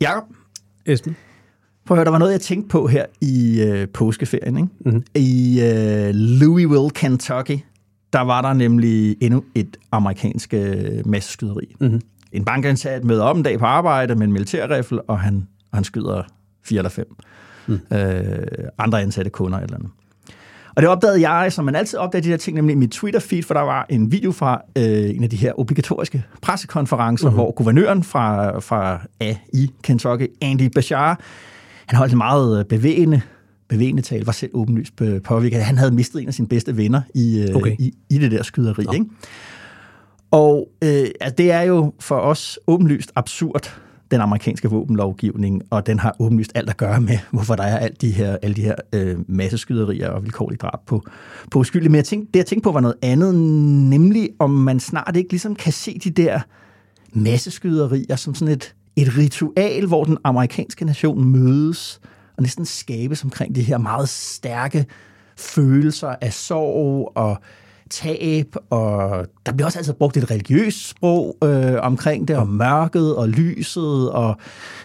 Jakob, Esben? prøv at høre, der var noget, jeg tænkte på her i øh, påskeferien. Ikke? Mhm. I øh, Louisville, Kentucky, der var der nemlig endnu et amerikansk øh, masseskyderi. Mhm. En bankansat møder op en dag på arbejde med en militærrifle, og han, og han skyder fire eller fem Mhm. øh, andre ansatte kunder eller andet. Og det opdagede jeg, som man altid opdager de her ting, nemlig i mit Twitter-feed, for der var en video fra øh, en af de her obligatoriske pressekonferencer, uh-huh. hvor guvernøren fra, fra A i Kentucky, Andy Bashar, han holdt en meget øh, bevægende, bevægende tale, var selv åbenlyst be- påvirket. Han havde mistet en af sine bedste venner i, øh, Okay. i, i det der skyderi. Ikke? Og øh, altså, det er jo for os åbenlyst absurd, den amerikanske våbenlovgivning, og den har åbenlyst alt at gøre med, hvorfor der er alt de her, alle de her øh, masseskyderier og vilkårlige drab på, på uskyldige. Men jeg tænkte, det jeg tænkte på var noget andet, nemlig om man snart ikke ligesom kan se de der masseskyderier som sådan et, et ritual, hvor den amerikanske nation mødes og næsten skabes omkring de her meget stærke følelser af sorg og tab, og der bliver også altid brugt et religiøst sprog øh, omkring det, og mørket og lyset, og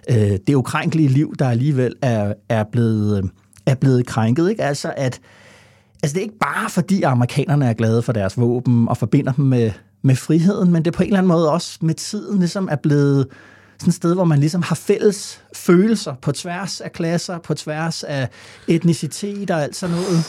øh, det ukrænkelige liv, der alligevel er, er, blevet, øh, er blevet krænket. Ikke? Altså, at, altså, det er ikke bare fordi amerikanerne er glade for deres våben og forbinder dem med, med friheden, men det er på en eller anden måde også med tiden ligesom er blevet sådan et sted, hvor man ligesom har fælles følelser på tværs af klasser, på tværs af etnicitet og alt sådan noget.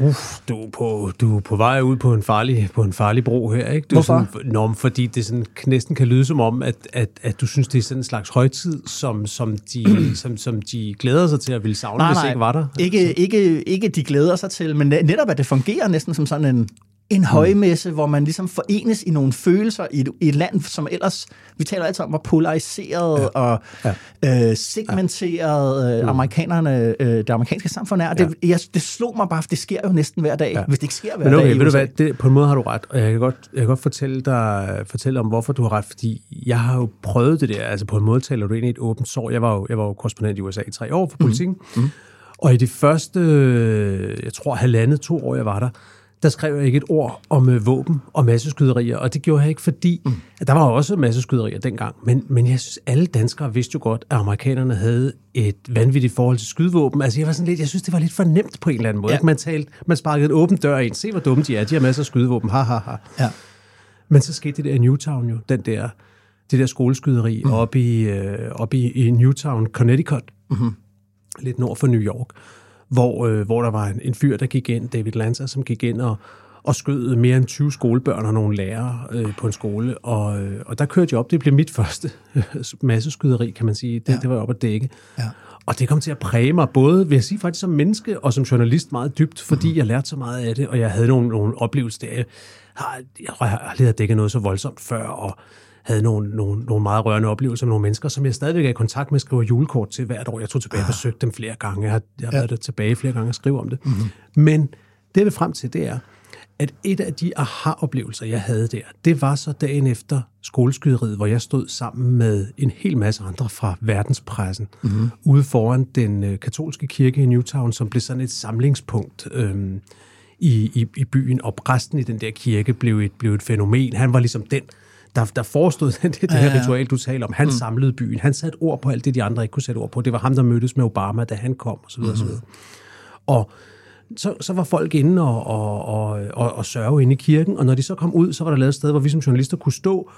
Uff, du er, på, du er på vej ud på en farlig, på en farlig bro her, ikke? Du er Hvorfor? Sådan, men fordi det sådan, næsten kan lyde som om, at, at, at du synes, det er sådan en slags højtid, som, som, de, som, som de glæder sig til at ville savne, hvis det ikke var der. Ikke, ikke, ikke de glæder sig til, men netop at det fungerer næsten som sådan en, en højmesse, hvor man ligesom forenes i nogle følelser i et, i et land, som ellers, vi taler altid om, var polariseret ja. og ja. øh, segmenteret øh, amerikanerne, øh, det amerikanske samfund er. Ja. Det, jeg, det slog mig bare, for det sker jo næsten hver dag, ja. hvis det ikke sker hver Men okay, dag ved du hvad, det, på en måde har du ret, og jeg kan godt, jeg kan godt fortælle dig fortælle om, hvorfor du har ret, fordi jeg har jo prøvet det der, altså på en måde taler du ind i et åbent sår. Jeg var jo, jeg var jo korrespondent i USA i tre år for politikken, mm. og i de første, øh, jeg tror halvandet, to år, jeg var der, der skrev jeg ikke et ord om øh, våben og masseskyderier, og det gjorde jeg ikke, fordi mm. at der var også masseskyderier dengang, men, men jeg synes, alle danskere vidste jo godt, at amerikanerne havde et vanvittigt forhold til skydevåben. Altså jeg var sådan lidt, jeg synes, det var lidt for nemt på en eller anden måde. Ja. Man, talte, man sparkede en åben dør ind, se hvor dumme de er, de har masser af skydevåben, ha, ha, ha. Ja. Men så skete det der i Newtown jo, den der, det der skoleskyderi mm. oppe, i, øh, oppe i, i Newtown, Connecticut, mm-hmm. lidt nord for New York, hvor, øh, hvor der var en, en fyr, der gik ind, David Lanza, som gik ind og, og skød mere end 20 skolebørn og nogle lærere øh, på en skole. Og, øh, og der kørte jeg op. Det blev mit første masseskyderi, kan man sige. Det, ja. det var jeg oppe at dække. Ja. Og det kom til at præge mig, både vil jeg sige faktisk som menneske og som journalist meget dybt, fordi mm. jeg lærte så meget af det, og jeg havde nogle, nogle oplevelser der. Jeg har, jeg har aldrig dækket noget så voldsomt før, og havde nogle, nogle, nogle meget rørende oplevelser med nogle mennesker, som jeg stadigvæk er i kontakt med, skriver julekort til hvert år. Jeg tog tilbage og besøgte dem flere gange. Jeg har, jeg har ja. været der tilbage flere gange og skrive om det. Mm-hmm. Men det, jeg vil frem til, det er, at et af de aha-oplevelser, jeg havde der, det var så dagen efter skoleskyderiet, hvor jeg stod sammen med en hel masse andre fra verdenspressen, mm-hmm. ude foran den øh, katolske kirke i Newtown, som blev sådan et samlingspunkt øhm, i, i, i byen, og præsten i den der kirke blev et, blev et fænomen. Han var ligesom den, der, der forestod det, det her Ja, ja. ritual, du taler om. Han mm. samlede byen. Han satte ord på alt det, de andre ikke kunne sætte ord på. Det var ham, der mødtes med Obama, da han kom, osv. Mm-hmm. osv. Og så, så var folk inde og, og, og, og, og sørge inde i kirken, og når de så kom ud, så var der lavet et sted, hvor vi som journalister kunne stå,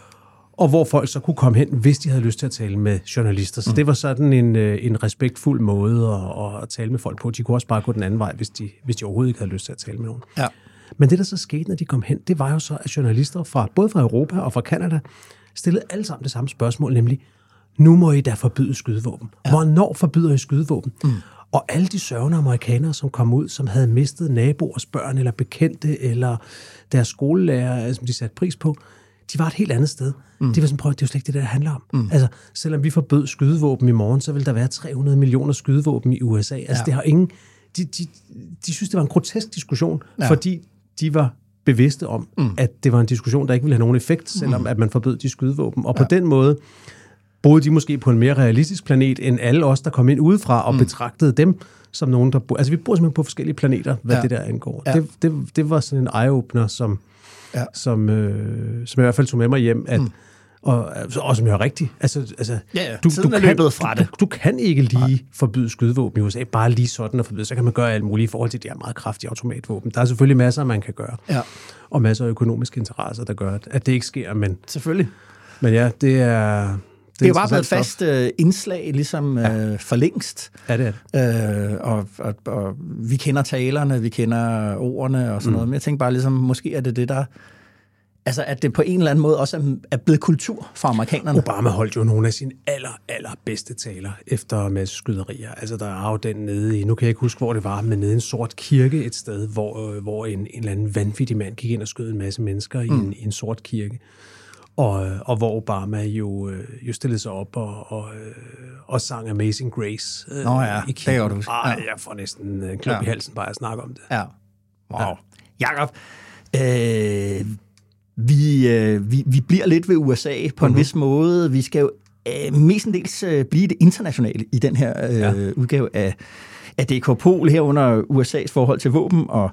og hvor folk så kunne komme hen, hvis de havde lyst til at tale med journalister. Så mm. det var sådan en, øh, en respektful måde at, at tale med folk på. De kunne også bare gå den anden vej, hvis de, hvis de overhovedet ikke havde lyst til at tale med nogen. Ja. Men det, der så skete, når de kom hen, det var jo så, at journalister fra både fra Europa og fra Kanada stillede alle sammen det samme spørgsmål, nemlig, nu må I da forbyde skydevåben. Ja. Hvornår forbyder I skydevåben? Mm. Og alle de sørgende amerikanere, som kom ud, som havde mistet naboers børn, eller bekendte, eller deres skolelærer, som de satte pris på, de var et helt andet sted. Mm. De var sådan, prøv, det er jo slet ikke det, det handler om. Mm. Altså, selvom vi forbød skydevåben i morgen, så vil der være 300 millioner skydevåben i USA. Altså, ja. det har ingen... De, de, de synes, det var en grotesk diskussion, ja. fordi de var bevidste om, mm. at det var en diskussion, der ikke ville have nogen effekt, selvom mm. at man forbød de skydevåben. Og ja. på den måde boede de måske på en mere realistisk planet, end alle os, der kom ind udefra og mm. betragtede dem som nogen, der bor... Altså, vi bor simpelthen på forskellige planeter, hvad ja. det der angår. Ja. Det, det, det var sådan en eye-opener, som, ja. som, øh, som jeg i hvert fald tog med mig hjem, at mm. Og, og som jo er rigtigt. Altså, altså, ja, ja. Du, du, kan, fra det. Du, du kan ikke lige Nej. forbyde skydevåben i USA, bare lige sådan at forbyde. Så kan man gøre alt muligt i forhold til de her meget kraftige automatvåben. Der er selvfølgelig masser, man kan gøre. Ja. Og masser af økonomiske interesser, der gør, at det ikke sker. Men, selvfølgelig. Men ja, det er... Det, er jo bare blevet et fast uh, indslag, ligesom ja. uh, for længst. Ja, det er det. Uh, og, og, og vi kender talerne, vi kender ordene og sådan mm. noget, men jeg tænker bare, ligesom, måske er det det, der Altså, at det på en eller anden måde også er blevet kultur for amerikanerne. Obama holdt jo nogle af sine aller, aller bedste taler efter masseskyderier. Altså, der er jo den nede i, nu kan jeg ikke huske, hvor det var, men nede i en sort kirke et sted, hvor, hvor en, en eller anden vanvittig mand gik ind og skød en masse mennesker mm. i, en, i en sort kirke. Og, og hvor Obama jo, øh, jo stillede sig op og, og, øh, og sang Amazing Grace øh, Nå ja, i det du. Ja. Ej, jeg får næsten en klub ja. i halsen bare at snakke om det. Ja. Wow. Ja. Jakob, øh, vi, øh, vi, vi bliver lidt ved USA på mm-hmm. en vis måde. Vi skal jo øh, mestendels øh, blive det internationale i den her øh, ja. udgave af, af DK Pol herunder USA's forhold til våben og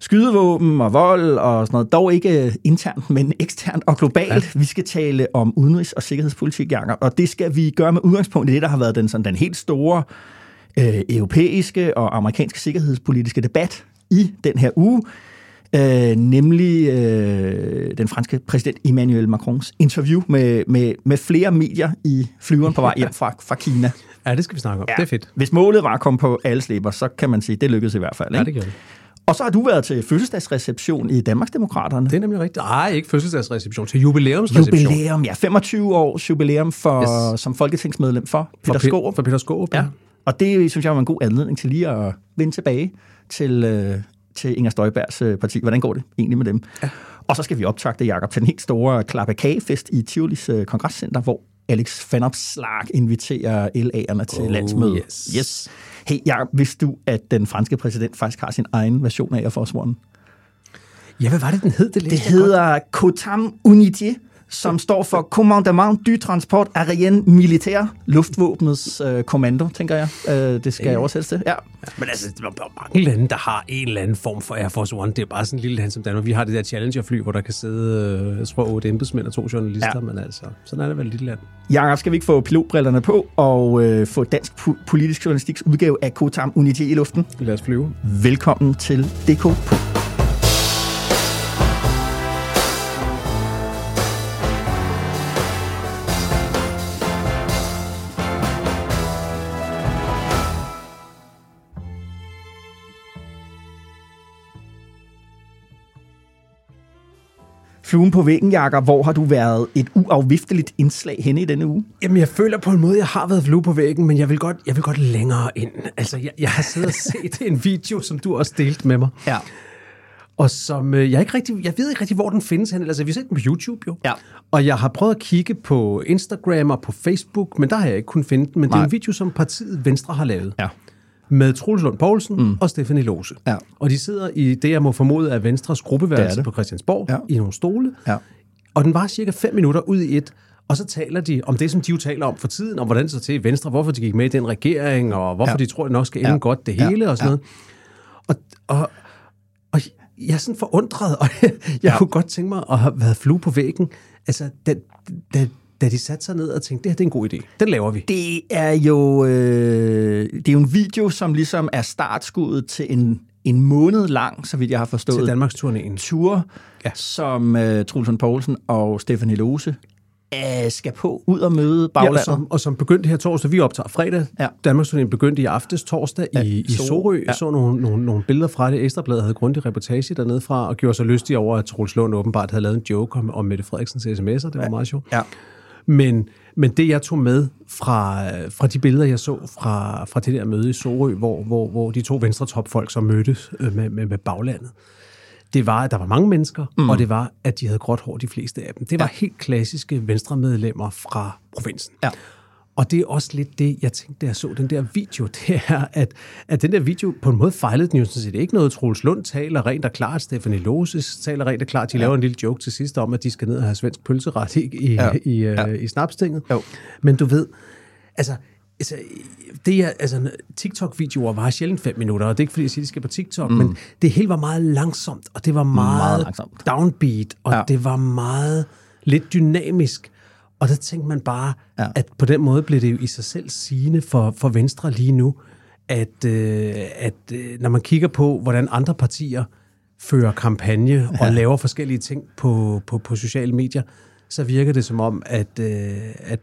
skydevåben og vold og sådan noget. Dog ikke internt, men eksternt og globalt. Ja. Vi skal tale om udenrigs- og sikkerhedspolitik, Jacob, og det skal vi gøre med udgangspunkt i det, der har været den, sådan, den helt store øh, europæiske og amerikanske sikkerhedspolitiske debat i den her uge øh, nemlig øh, den franske præsident Emmanuel Macrons interview med, med, med flere medier i flyveren på vej hjem fra, fra Kina. Ja, det skal vi snakke om. Ja. Det er fedt. Hvis målet var at komme på alle slæber, så kan man sige, det lykkedes i hvert fald. Ikke? Ja, det gjorde det. Og så har du været til fødselsdagsreception i Danmarksdemokraterne. Det er nemlig rigtigt. Nej, ikke fødselsdagsreception, til jubilæumsreception. Jubilæum, ja. 25 års jubilæum for, yes. som folketingsmedlem for Peter Skårup. For Peter Skårup, ja. ja. Og det synes jeg var en god anledning til lige at vende tilbage til, øh, til Inger Støjbergs øh, parti. Hvordan går det egentlig med dem? Ja. Og så skal vi optagte, Jakob, til den helt store klappekagefest i Tivolis øh, kongresscenter, hvor Alex Fanopslag inviterer LA'erne til oh, landsmøde. Yes. yes. Hey, Jacob, vidste du, at den franske præsident faktisk har sin egen version af Air Ja, hvad var det, den hed? Det, det hedder Cotam Unité som står for Commandement du Transport Aérien Militaire, luftvåbnets øh, kommando, tænker jeg. Øh, det skal jeg oversættes til. Ja. ja. Men altså, der er mange lande, der har en eller anden form for Air Force One. Det er bare sådan en lille land som Danmark. Vi har det der Challenger-fly, hvor der kan sidde, øh, jeg tror, otte embedsmænd og to journalister, ja. men altså, sådan er det vel et lille land. Jakob, skal vi ikke få pilotbrillerne på og øh, få dansk politisk journalistiks udgave af Cotam Unité i luften? Lad os flyve. Velkommen til DK fluen på væggen, Jakob. Hvor har du været et uafvifteligt indslag henne i denne uge? Jamen, jeg føler på en måde, jeg har været flue på væggen, men jeg vil godt, jeg vil godt længere ind. Altså, jeg, jeg har siddet og set en video, som du også delte med mig. Ja. Og som øh, jeg ikke rigtig, jeg ved ikke rigtig, hvor den findes hen. Altså, vi har set den på YouTube jo. Ja. Og jeg har prøvet at kigge på Instagram og på Facebook, men der har jeg ikke kunnet finde den. Men Nej. det er en video, som partiet Venstre har lavet. Ja med Troels Lund Poulsen mm. og Stefanie Lose. Ja. Og de sidder i det, jeg må formode, er Venstres gruppeværelse det det. på Christiansborg, ja. i nogle stole. Ja. Og den var cirka fem minutter ud i et, og så taler de om det, som de jo taler om for tiden, om hvordan det så til Venstre, hvorfor de gik med i den regering, og hvorfor ja. de tror, at det nok skal ende ja. godt det hele, ja. og sådan noget. Og, og, og jeg er sådan forundret, og jeg ja. kunne godt tænke mig at have været flue på væggen. Altså, da, da, da de satte sig ned og tænkte, det her det er en god idé. Den laver vi. Det er jo, øh, det er jo en video, som ligesom er startskuddet til en, en måned lang, så vidt jeg har forstået. Til Danmarks turnéen. Tur, ja. som øh, Trulsund Poulsen og Stefanie Lose øh, skal på ud og møde baglandet. Ja, og, som, og som begyndte her torsdag, vi optager fredag. Ja. Danmarks turnéen begyndte i aftes torsdag ja, i, i Sorø. Ja. Så nogle, nogle, nogle billeder fra det. Ekstrabladet havde grundig reportage dernede fra, og gjorde sig lystig over, at Troels Lund åbenbart havde lavet en joke om, om Mette Frederiksens sms'er. Det var ja. meget sjovt. Ja. Men, men det, jeg tog med fra, fra de billeder, jeg så fra, fra det der møde i Sorø, hvor, hvor, hvor de to venstre topfolk så mødtes øh, med, med, med baglandet, det var, at der var mange mennesker, mm. og det var, at de havde gråt hår, de fleste af dem. Det var ja. helt klassiske venstremedlemmer fra provinsen. Ja. Og det er også lidt det, jeg tænkte, da jeg så den der video, det er, at, at den der video på en måde fejlede den jo sådan set ikke noget. Troels Lund taler rent og klart, Stefanie Loses taler rent og klart. De ja. laver en lille joke til sidst om, at de skal ned og have svensk pølseret i, i, ja. i, øh, ja. i snapstinget. Jo. Men du ved, altså, altså, det er, altså, TikTok-videoer var sjældent fem minutter, og det er ikke fordi, jeg siger, at de skal på TikTok, mm. men det hele var meget langsomt, og det var meget, meget langsomt. downbeat, og ja. det var meget lidt dynamisk. Og der tænkte man bare, ja. at på den måde blev det jo i sig selv sigende for, for Venstre lige nu, at, øh, at øh, når man kigger på, hvordan andre partier fører kampagne ja. og laver forskellige ting på, på, på sociale medier, så virker det som om, at, øh, at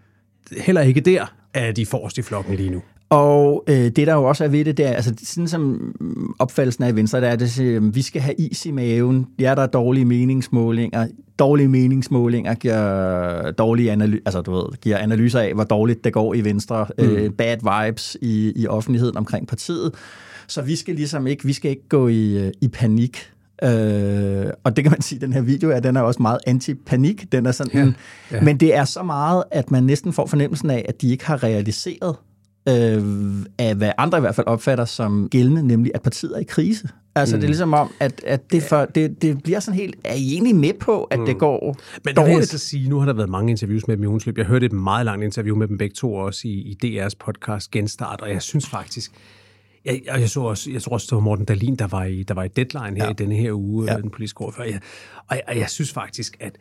heller ikke der er de forrest i flokken lige nu. Og øh, det, der jo også er ved det, det er, altså sådan som opfattelsen af Venstre, der er det, at vi skal have is i maven. Ja, der er dårlige meningsmålinger. Dårlige meningsmålinger giver, dårlige analy- altså, du ved, giver analyser af, hvor dårligt det går i Venstre. Mm. Øh, bad vibes i, i offentligheden omkring partiet. Så vi skal ligesom ikke, vi skal ikke gå i, øh, i panik. Øh, og det kan man sige, den her video er, den er også meget anti-panik. Den er sådan, ja, ja. Men det er så meget, at man næsten får fornemmelsen af, at de ikke har realiseret øh, af hvad andre i hvert fald opfatter som gældende, nemlig at partiet er i krise. Altså, mm. det er ligesom om, at, at det, for, det, det bliver sådan helt... Er I egentlig med på, at mm. det går Men dårligt? vil jeg så sige, nu har der været mange interviews med dem i ugens løb. Jeg hørte et meget langt interview med dem begge to også i, i DR's podcast Genstart, og jeg synes faktisk... Jeg, jeg, så også, jeg tror også, det var Morten Dalin, der var i, der var i Deadline her ja. i denne her uge, ja. den politiske ordfører. Og jeg, og, jeg, og jeg synes faktisk, at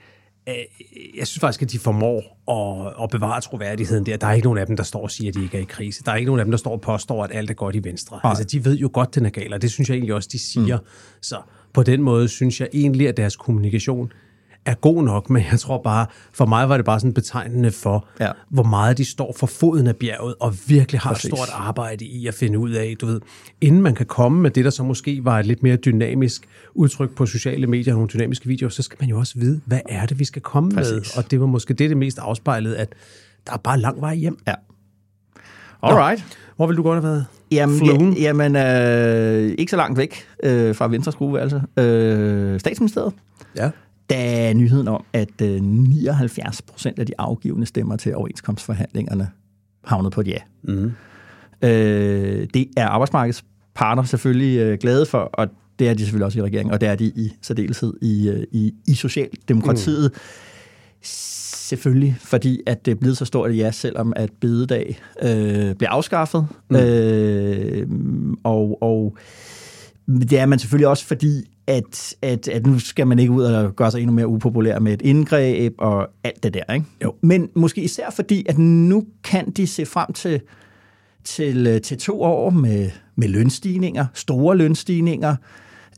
jeg synes faktisk, at de formår at, at bevare troværdigheden der. Der er ikke nogen af dem, der står og siger, at de ikke er i krise. Der er ikke nogen af dem, der står og påstår, at alt er godt i Venstre. Nej. Altså, de ved jo godt, den er gal, og det synes jeg egentlig også, de siger. Mm. Så på den måde synes jeg egentlig, at deres kommunikation er god nok, men jeg tror bare, for mig var det bare sådan betegnende for, ja. hvor meget de står for foden af bjerget, og virkelig har Præcis. stort arbejde i at finde ud af, du ved, inden man kan komme med det, der så måske var et lidt mere dynamisk udtryk på sociale medier, nogle dynamiske videoer, så skal man jo også vide, hvad er det, vi skal komme Præcis. med, og det var måske det, det mest afspejlede, at der er bare lang vej hjem. Ja. Alright. Nå, hvor vil du godt have været? Jamen, ja, jamen øh, ikke så langt væk øh, fra Venstres altså. Øh, statsministeriet. Ja da nyheden om, at 79 øh, procent af de afgivende stemmer til overenskomstforhandlingerne havnede på et ja. Mm. Øh, det er arbejdsmarkedets parter selvfølgelig øh, glade for, og det er de selvfølgelig også i regeringen, og det er de i særdeleshed i, øh, i, i Socialdemokratiet. Mm. Selvfølgelig, fordi at det er blevet så stort et ja, selvom at bededag øh, bliver afskaffet. Mm. Øh, og, og det er man selvfølgelig også, fordi at, at, at nu skal man ikke ud og gøre sig endnu mere upopulær med et indgreb og alt det der. Ikke? Jo. Men måske især fordi, at nu kan de se frem til, til, til to år med, med lønstigninger, store lønstigninger.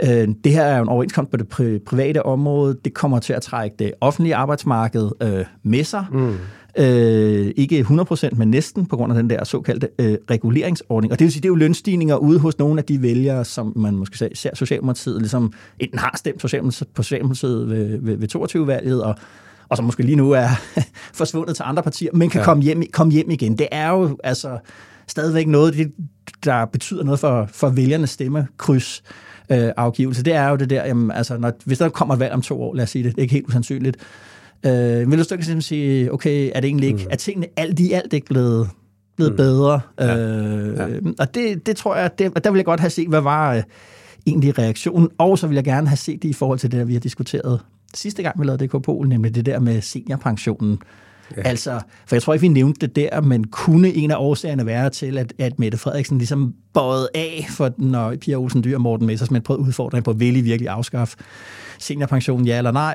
Øh, det her er jo en overenskomst på det private område. Det kommer til at trække det offentlige arbejdsmarked øh, med sig. Mm. Øh, ikke 100%, men næsten på grund af den der såkaldte øh, reguleringsordning. Og det vil sige, det er jo lønstigninger ude hos nogle af de vælgere, som man måske ser Socialdemokratiet, ligesom enten har stemt Socialdemokratiet, på Socialdemokratiet ved, ved, ved 22-valget, og og som måske lige nu er forsvundet til andre partier, men kan ja. komme, hjem, komme hjem igen. Det er jo altså stadigvæk noget, det, der betyder noget for, for vælgernes stemmekryds øh, afgivelse. Det er jo det der, jamen, altså, når, hvis der kommer et valg om to år, lad os sige det, det er ikke helt usandsynligt, Øh, vil du stå sige, okay, er det egentlig ikke, mm. er tingene alt i alt ikke blevet, blevet mm. bedre? Ja. Øh, ja. Og det, det tror jeg, det, der vil jeg godt have set, hvad var øh, egentlig reaktionen, og så vil jeg gerne have set det i forhold til det, der vi har diskuteret sidste gang, vi lavede DK Pol, nemlig det der med seniorpensionen. Ja. Altså, for jeg tror ikke, vi nævnte det der, men kunne en af årsagerne være til, at, at Mette Frederiksen ligesom bøjet af, for når Pia Olsen Dyr og Morten Messersmith prøvede udfordringen på, vil I virkelig afskaffe seniorpensionen, ja eller nej?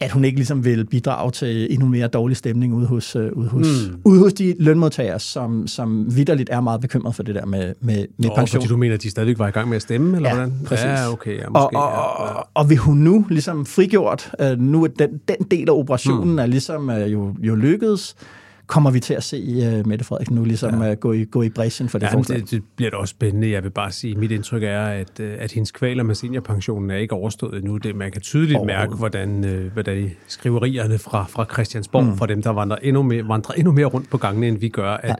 At hun ikke ligesom vil bidrage til endnu mere dårlig stemning ude hos, uh, ude hos, mm. ude hos de lønmodtagere, som, som vidderligt er meget bekymret for det der med, med, med oh, pension. Fordi du mener, at de stadig var i gang med at stemme, eller ja, hvordan? præcis. Ja, okay. Ja, måske, og, og, ja, ja. og vil hun nu ligesom frigjort, uh, nu er den, den del af operationen mm. er ligesom uh, jo, jo lykkedes, kommer vi til at se uh, Mette Frederiksen nu ligesom ja. uh, gå, i, gå i bræschen for det ja, forslag. Det, det bliver da også spændende. Jeg vil bare sige, mit indtryk er, at, uh, at hendes kvaler med seniorpensionen er ikke overstået endnu. Det, man kan tydeligt mærke, hvordan, uh, hvordan skriverierne fra, fra Christiansborg, mm. fra dem, der vandrer endnu mere, vandrer endnu mere rundt på gangene, end vi gør, at, ja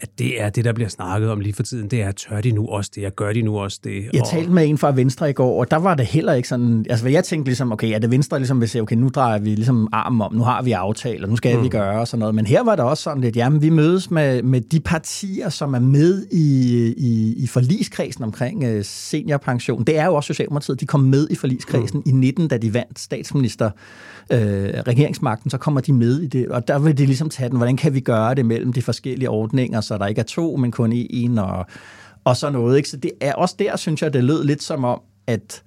at det er det, der bliver snakket om lige for tiden. Det er, tør de nu også det, og gør de nu også det? Jeg og... talte med en fra Venstre i går, og der var det heller ikke sådan... Altså, hvad jeg tænkte ligesom, okay, er det Venstre ligesom vil sige, okay, nu drejer vi ligesom armen om, nu har vi aftalt, og nu skal mm. vi gøre og sådan noget. Men her var det også sådan lidt, jamen, vi mødes med, med de partier, som er med i, i, i forligskredsen omkring uh, seniorpension. Det er jo også Socialdemokratiet, de kom med i forligskredsen mm. i 19, da de vandt statsminister øh, regeringsmagten, så kommer de med i det, og der vil de ligesom tage den, hvordan kan vi gøre det mellem de forskellige ordninger, så der ikke er to, men kun en, og, og så noget. Ikke? Så det er også der, synes jeg, det lød lidt som om, at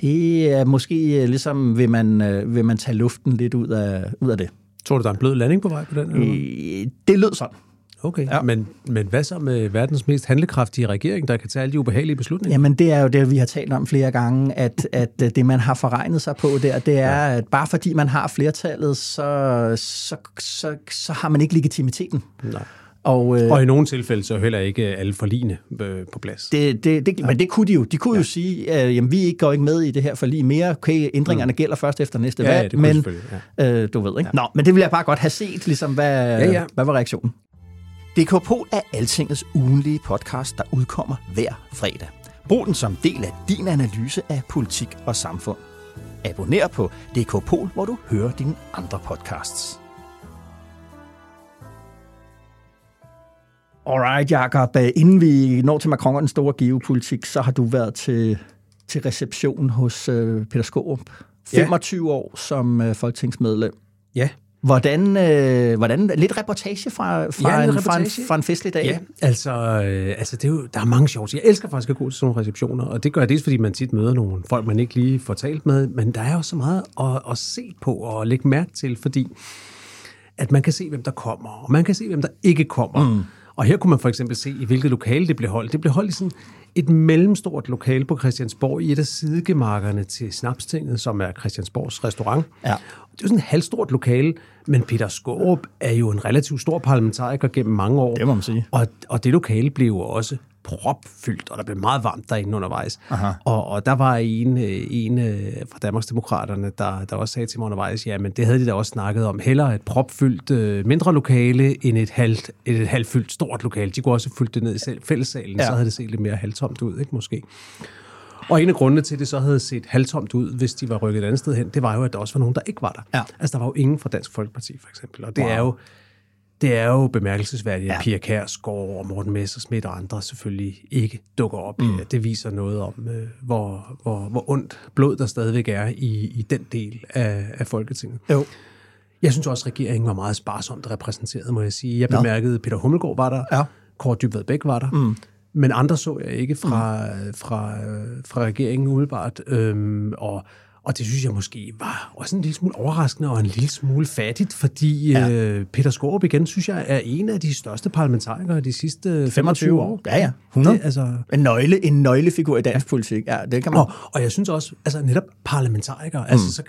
det er måske øh, ligesom, vil man, øh, vil man tage luften lidt ud af, ud af det. Tror du, der er en blød landing på vej på den? Eller? Øh, det lød sådan. Okay, ja. men, men hvad så med verdens mest handlekraftige regering, der kan tage alle de ubehagelige beslutninger? Jamen, det er jo det, vi har talt om flere gange, at, at det, man har forregnet sig på der, det er, ja. at bare fordi man har flertallet, så, så, så, så har man ikke legitimiteten. Nej. Og, øh, og i nogle tilfælde så heller ikke alle forligende øh, på plads. Det, det, det, ja. Men det kunne de jo. De kunne ja. jo sige, at jamen, vi går ikke med i det her forlig mere. Okay, ændringerne mm. gælder først efter næste ja, valg. Ja, men, øh, du ved, ikke? Ja. Nå, men det vil jeg bare godt have set, ligesom, hvad, ja, ja. hvad var reaktionen? DK er Altingets ugenlige podcast, der udkommer hver fredag. Brug den som del af din analyse af politik og samfund. Abonner på DK Pol, hvor du hører dine andre podcasts. Alright, Jacob. Inden vi når til Macron og den store geopolitik, så har du været til, til reception hos uh, Peter Skorup. 25 ja. år som uh, folketingsmedlem. Ja. Hvordan, øh, hvordan lidt reportage fra, fra, ja, en, reportage. Fra, en, fra en festlig dag? Ja, altså, øh, altså det er jo, der er mange sjove Jeg elsker faktisk at gå til sådan nogle receptioner, og det gør jeg dels, fordi man tit møder nogle folk, man ikke lige får talt med, men der er jo så meget at, at se på og lægge mærke til, fordi at man kan se, hvem der kommer, og man kan se, hvem der ikke kommer. Mm. Og her kunne man for eksempel se, i hvilket lokale det blev holdt. Det blev holdt i sådan et mellemstort lokale på Christiansborg i et af sidegemarkerne til Snapstinget, som er Christiansborgs restaurant. Ja. Det er sådan et halvstort lokale, men Peter Skårup er jo en relativt stor parlamentariker gennem mange år. Det må man sige. Og, og det lokale blev jo også propfyldt, og der blev meget varmt derinde undervejs. Og, og der var en, øh, en øh, fra Danmarksdemokraterne, der, der også sagde til mig undervejs, ja, men det havde de da også snakket om. Heller et propfyldt øh, mindre lokale, end et, halvt, et, et halvfyldt stort lokale. De kunne også fyldt det ned i fællessalen, ja. så havde det set lidt mere halvtomt ud, ikke måske? Og en af grundene til, at det så havde set halvtomt ud, hvis de var rykket et andet sted hen, det var jo, at der også var nogen, der ikke var der. Ja. Altså, der var jo ingen fra Dansk Folkeparti, for eksempel. Og det wow. er jo det er jo bemærkelsesværdigt, at ja. Pia Kærsgaard og Morten Messersmith og andre selvfølgelig ikke dukker op. Mm. Det viser noget om, øh, hvor, hvor, hvor ondt blod der stadigvæk er i, i den del af, af Folketinget. Jo. Jeg synes også, at regeringen var meget sparsomt repræsenteret, må jeg sige. Jeg bemærkede, at Peter Hummelgaard var der, ja. Kåre Dybvad Bæk var der, mm. men andre så jeg ikke fra, mm. fra, fra regeringen umiddelbart. Øhm, og og det synes jeg måske var også en lille smule overraskende og en lille smule fattigt, fordi ja. øh, Peter Skorup igen, synes jeg, er en af de største parlamentarikere de sidste 25, 25 år. Ja, ja. 100. Det, altså, en, nøgle, en nøglefigur i dansk ja. politik. Ja, det kan man. Og, og jeg synes også, altså netop parlamentarikere, mm. altså så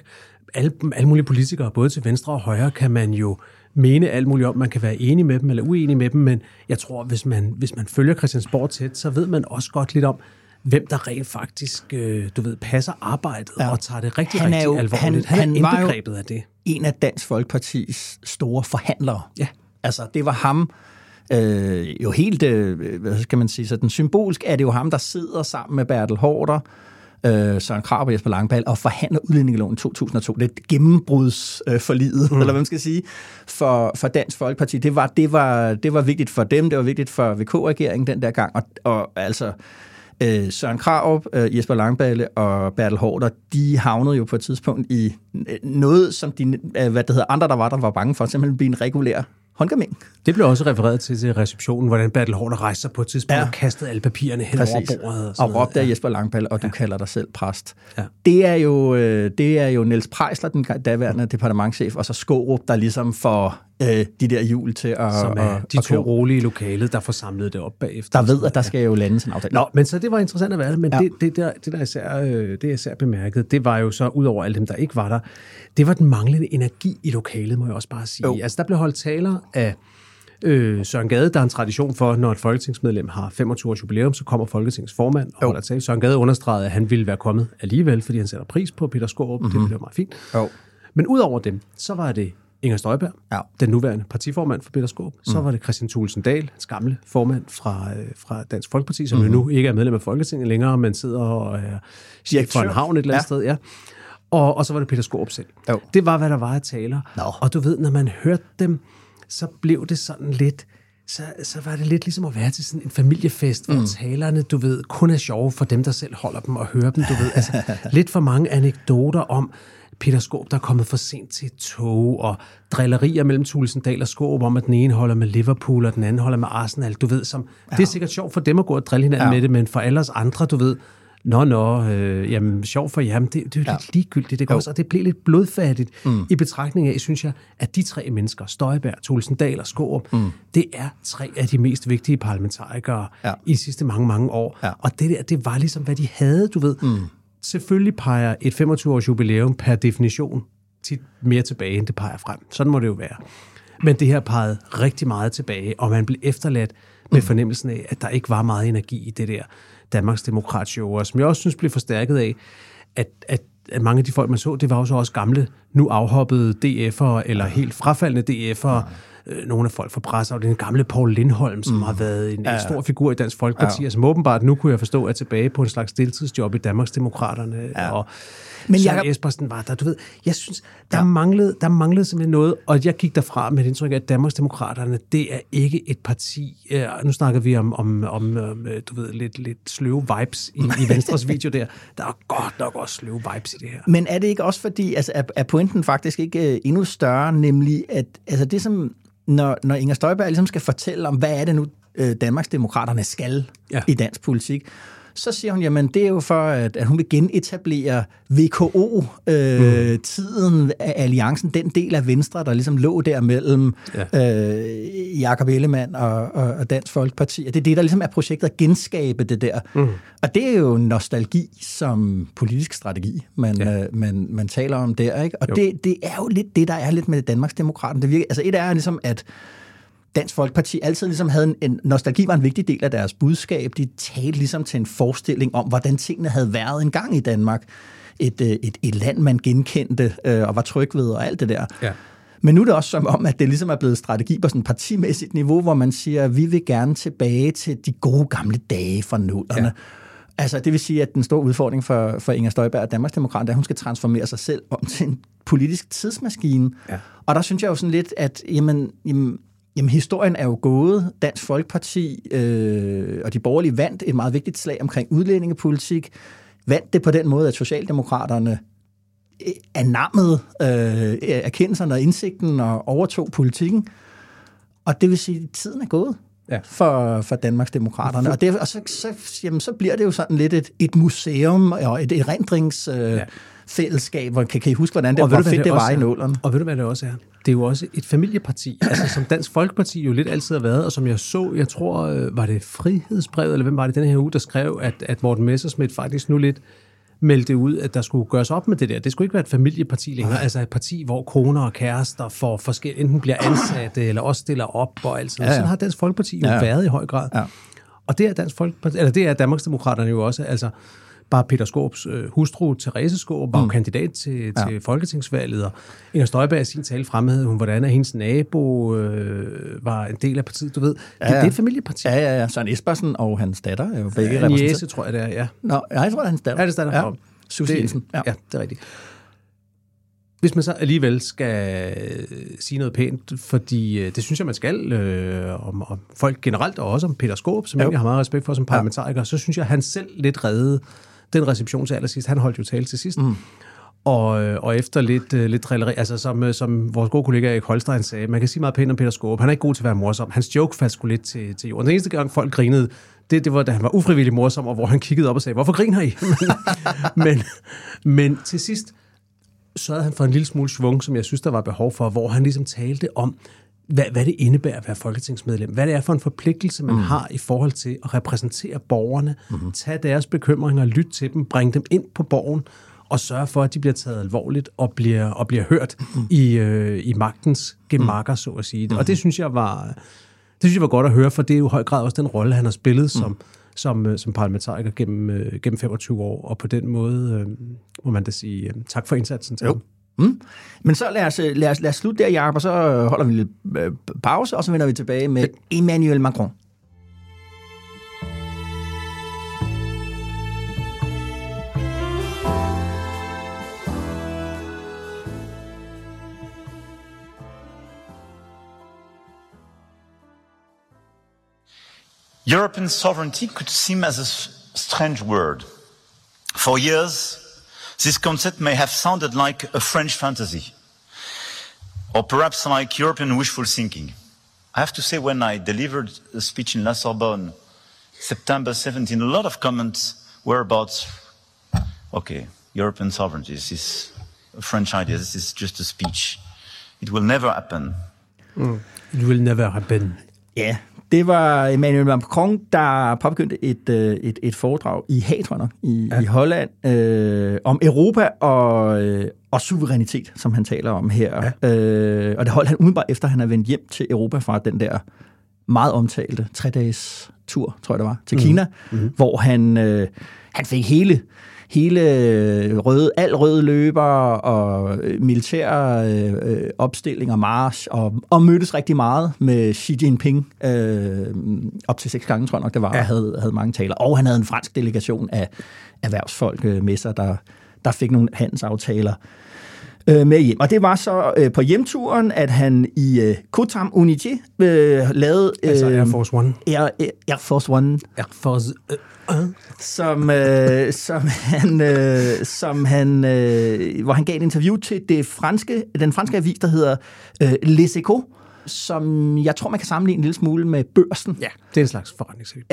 alle, alle mulige politikere, både til venstre og højre, kan man jo mene alt muligt om. Man kan være enig med dem eller uenig med dem, men jeg tror, hvis man, hvis man følger Christiansborg tæt, så ved man også godt lidt om, hvem der rent faktisk, øh, du ved, passer arbejdet ja. og tager det rigtig, han er jo, rigtig alvorligt. Han, han, han er indbegrebet af det. en af Dansk Folkepartis store forhandlere. Ja. Altså, det var ham, øh, jo helt, øh, hvad skal man sige, sådan symbolsk er det jo ham, der sidder sammen med Bertel Hårder, øh, Søren Krab og Jesper Langballe og forhandler udlændingeloven i 2002. Det er gennembrudsforlidet, øh, mm. eller hvad man skal sige, for, for Dansk Folkeparti. Det var, det, var, det var vigtigt for dem, det var vigtigt for VK-regeringen den der gang, og, og altså øh, Søren Krav, øh, Jesper Langballe og Bertel Hårder, de havnede jo på et tidspunkt i øh, noget, som de, øh, hvad det hedder, andre, der var der, var bange for, simpelthen blive en regulær håndgaming. Det blev også refereret til til receptionen, hvordan Bertel Hårder rejste sig på et tidspunkt ja. og kastede alle papirerne hen Præcis. over bordet. Og, og råbte af ja. Jesper Langballe, og du ja. kalder dig selv præst. Ja. Det, er jo, det er jo Niels Prejsler, den daværende departementchef, og så Skårup, der ligesom får øh, de der hjul til at Som er at, de at to køre. rolige lokale, der får samlet det op bagefter. Der ved, at der skal jo landes en aftale. Nå, men så det var interessant at være der, men ja. det, det, der, det, der især, øh, det især bemærket, det var jo så, ud over alle dem, der ikke var der, det var den manglende energi i lokalet, må jeg også bare sige. Jo. Altså, der blev holdt taler af Øh, Søren Gade, der er en tradition for, når et folketingsmedlem har 25 års jubilæum, så kommer Folketingets formand og holder tale. Søren Gade understregede, at han ville være kommet alligevel, fordi han sætter pris på Peter Skorup. Mm-hmm. Det blev meget fint. Jo. Men udover dem, så var det Inger Støjberg, Ja. den nuværende partiformand for Peter Skåb. Så var det Christian Thulesen Dahl, hans gamle formand fra, øh, fra Dansk Folkeparti, som mm-hmm. jo nu ikke er medlem af Folketinget længere, men sidder og er chef for en havn et eller andet Ja. sted. Ja. Og, og så var det Peter Skåb selv. Jo. Det var, hvad der var af taler. Nå. Og du ved, når man hørte dem, så blev det sådan lidt så, så var det lidt ligesom at være til sådan en familiefest, hvor mm. talerne, du ved, kun er sjove for dem, der selv holder dem og hører dem, du ved. Altså, lidt for mange anekdoter om Peter Skåb, der er kommet for sent til tog, og drillerier mellem Tulsendal og Skåb om, at den ene holder med Liverpool, og den anden holder med Arsenal, du ved. Som, ja. Det er sikkert sjovt for dem at gå og drille hinanden ja. Med det, men for alle os andre, du ved, Nå, nå, øh, jamen sjov for jer, men det, det er jo ja. lidt ligegyldigt, ikke Jo. også? Og det blev lidt blodfattigt mm. i betragtning af, synes jeg, at de tre mennesker, Støjberg, Tulsendal og Skårup, mm. det er tre af de mest vigtige parlamentarikere Ja. i de sidste mange, mange år. Ja. Og det der, det var ligesom, hvad de havde, du ved. Mm. Selvfølgelig peger et 25-års jubilæum per definition tit mere tilbage, end det peger frem. Sådan må det jo være. Men det her pegede rigtig meget tilbage, og man blev efterladt med fornemmelsen af, at der ikke var meget energi i det der Danmarks Demokratshow, og som jeg også synes blev forstærket af, at, at, at mange af de folk, man så, det var jo så også gamle, nu afhoppede DF'ere, eller helt frafaldende DF'ere, øh, nogle af folk fra presseafdelingen, gamle Paul Lindholm, som mm. har været en, en stor figur i Dansk Folkeparti, ja. som åbenbart nu kunne jeg forstå er tilbage på en slags deltidsjob i Danmarks Demokraterne, ja. og Men Men Søren Jacob- Espersen var der. Du ved, jeg synes, der, ja. manglede, der manglede simpelthen noget, og jeg gik derfra med et indtryk af, at Danmarksdemokraterne, det er ikke et parti. Øh, nu snakker vi om, om, om øh, du ved, lidt, lidt sløve vibes i, i Venstres video der. Der er godt nok også sløve vibes i det her. Men er det ikke også fordi, altså er, er pointen faktisk ikke øh, endnu større, nemlig at altså det som, når, når Inger Støjberg ligesom skal fortælle om, hvad er det nu, øh, Danmarksdemokraterne skal Ja. ja. i dansk politik, så siger hun, jamen det er jo for, at, at hun vil genetablere VKO-tiden øh, af alliancen, den del af Venstre, der ligesom lå der mellem ja. øh, Jakob Ellemann og, og, og Dansk Folkeparti. Og det er det, der ligesom er projektet at genskabe det der. Mm. Og det er jo nostalgi som politisk strategi, man, Ja. øh, man, man taler om der. Ikke? Og Jo. det, det er jo lidt det, der er lidt med Danmarksdemokraten. Det virker, altså et er ligesom, at Dansk Folkeparti altid ligesom havde en, en nostalgi var en vigtig del af deres budskab. De talte ligesom til en forestilling om, hvordan tingene havde været engang i Danmark. Et, øh, et, et land, man genkendte øh, og var tryg ved og alt det der. Ja. Men nu er det også som om, at det ligesom er blevet strategi på sådan et partimæssigt niveau, hvor man siger, at vi vil gerne tilbage til de gode gamle dage fra nullerne. Ja. Altså, det vil sige, at den store udfordring for, for Inger Støjberg og Danmarksdemokraterne er, at hun skal transformere sig selv om til en politisk tidsmaskine. Ja. Og der synes jeg jo sådan lidt, at jamen, jamen, jamen, historien er jo gået. Dansk Folkeparti øh, og de borgerlige vandt et meget vigtigt slag omkring udlændingepolitik. Vandt det på den måde, at Socialdemokraterne øh, anammede øh, erkendelserne og indsigten og overtog politikken. Og det vil sige, at tiden er gået Ja. for, for Danmarks Demokraterne. Og, det, og så, så, jamen, så bliver det jo sådan lidt et, et museum og et erindringsfællesskab. Øh, Ja. Fællesskab, hvor kan, kan I huske, hvordan det, Og hvad fedt det, også var i er? nålerne? Og ved du, hvad det også er? Det er jo også et familieparti, altså som Dansk Folkeparti jo lidt altid har været, og som jeg så, jeg tror, øh, var det Frihedsbrevet, eller hvem var det den her uge, der skrev, at, at Morten Messerschmidt faktisk nu lidt meldte ud, at der skulle gøres op med det der. Det skulle ikke være et familieparti længere, Nej. altså et parti, hvor koner og kærester får forskellige, enten bliver ansatte, eller også stiller op og alt sådan Ja, ja. Sådan har Dansk Folkeparti jo ja. ja. været i høj grad. Ja. Og det er Dansk Folkeparti, eller det er Danmarksdemokraterne jo også, altså bare Peter Skåbs øh, hustru, Therese Skåb, var mm. kandidat til, Ja. til Folketingsvalget, og Inger Støjberg i sin tale fremhævede hun, hvordan at hendes nabo øh, var en del af partiet. Du ved, det, Ja, ja. det er et familieparti. Ja, ja, ja. Søren Espersen og hans datter er jo begge Ja, repræsenteret. Niese, tror jeg, det er, ja. Nå, ja, jeg tror, det er hans datter. Ja, det er datter. Ja. Susie Jensen. Ja. ja, det er rigtigt. Hvis man så alligevel skal øh, sige noget pænt, fordi øh, det synes jeg, man skal, øh, om, om folk generelt, og også om Peter Skåb, som Jo. jeg har meget respekt for som parlamentariker, så synes jeg, at han selv lidt reddede den reception til allersidst. Han holdt jo tale til sidst. Mm. Og, øh, og efter lidt, øh, lidt drilleri, altså som, øh, som vores gode kollega Erik Holstein sagde, man kan sige meget pænt om Peter Skåb. Han er ikke god til at være morsom. Hans joke faldt sgu lidt til, til jorden. Den eneste gang, folk grinede, det, det var, da han var ufrivillig morsom, og hvor han kiggede op og sagde, hvorfor griner I? men, men, men til sidst sørgede han for en lille smule svung, som jeg synes, der var behov for, hvor han ligesom talte om, hvad, hvad det indebærer at være folketingsmedlem. Hvad det er for en forpligtelse, man mm. har i forhold til at repræsentere borgerne, mm. tage deres bekymringer, lytte til dem, bringe dem ind på borgen, og sørge for, at de bliver taget alvorligt og bliver, og bliver hørt mm. i, øh, i magtens gemakker, så at sige. Mm. Og det synes jeg var... Det synes jeg var godt at høre, for det er jo i høj grad også den rolle, han har spillet som, som, øh, som parlamentariker gennem, øh, gennem 25 år, og på den måde øh, må man da sige øh, tak for indsatsen til Jo. ham. Mm. Men så lad os, lad, os, lad os slutte der, Jacob, og så holder vi lidt øh, pause, og så vender vi tilbage med Emmanuel Macron. European sovereignty could seem as a strange word. For years, this concept may have sounded like a French fantasy, or perhaps like European wishful thinking. I have to say, when I delivered a speech in La Sorbonne, September 17, a lot of comments were about, okay, European sovereignty, this is a French idea, this is just a speech. It will never happen. Mm. It will never happen. Ja, Det var Emmanuel Macron, der påbegyndte et, øh, et, et foredrag i Haag, nok, i, ja. i Holland, øh, om Europa og, øh, og suverænitet, som han taler om her. Ja. Øh, og det holdt han umiddelbart efter, at han er vendt hjem til Europa fra den der meget omtalte tre-dages tur, tror jeg det var, til mm. Kina, mm. hvor han, øh, han fik hele hele øh, røde, al røde løber og øh, militære øh, opstilling og march, og, og mødtes rigtig meget med Xi Jinping, øh, op til seks gange, tror jeg nok det var, ja. og havde, havde mange taler. Og han havde en fransk delegation af erhvervsfolk med sig, der, der fik nogle handelsaftaler øh, med hjem. Og det var så øh, på hjemturen, at han i øh, Kotam Unité øh, lavede... Øh, altså Air Force One. Air, Air Force One. Air Force... Øh, øh. Som, øh, som han, øh, som han øh, hvor han gav et interview til det franske, den franske avis, der hedder øh, Les Echos, som jeg tror, man kan sammenligne en lille smule med børsen. Ja, det er en slags forretningsavis.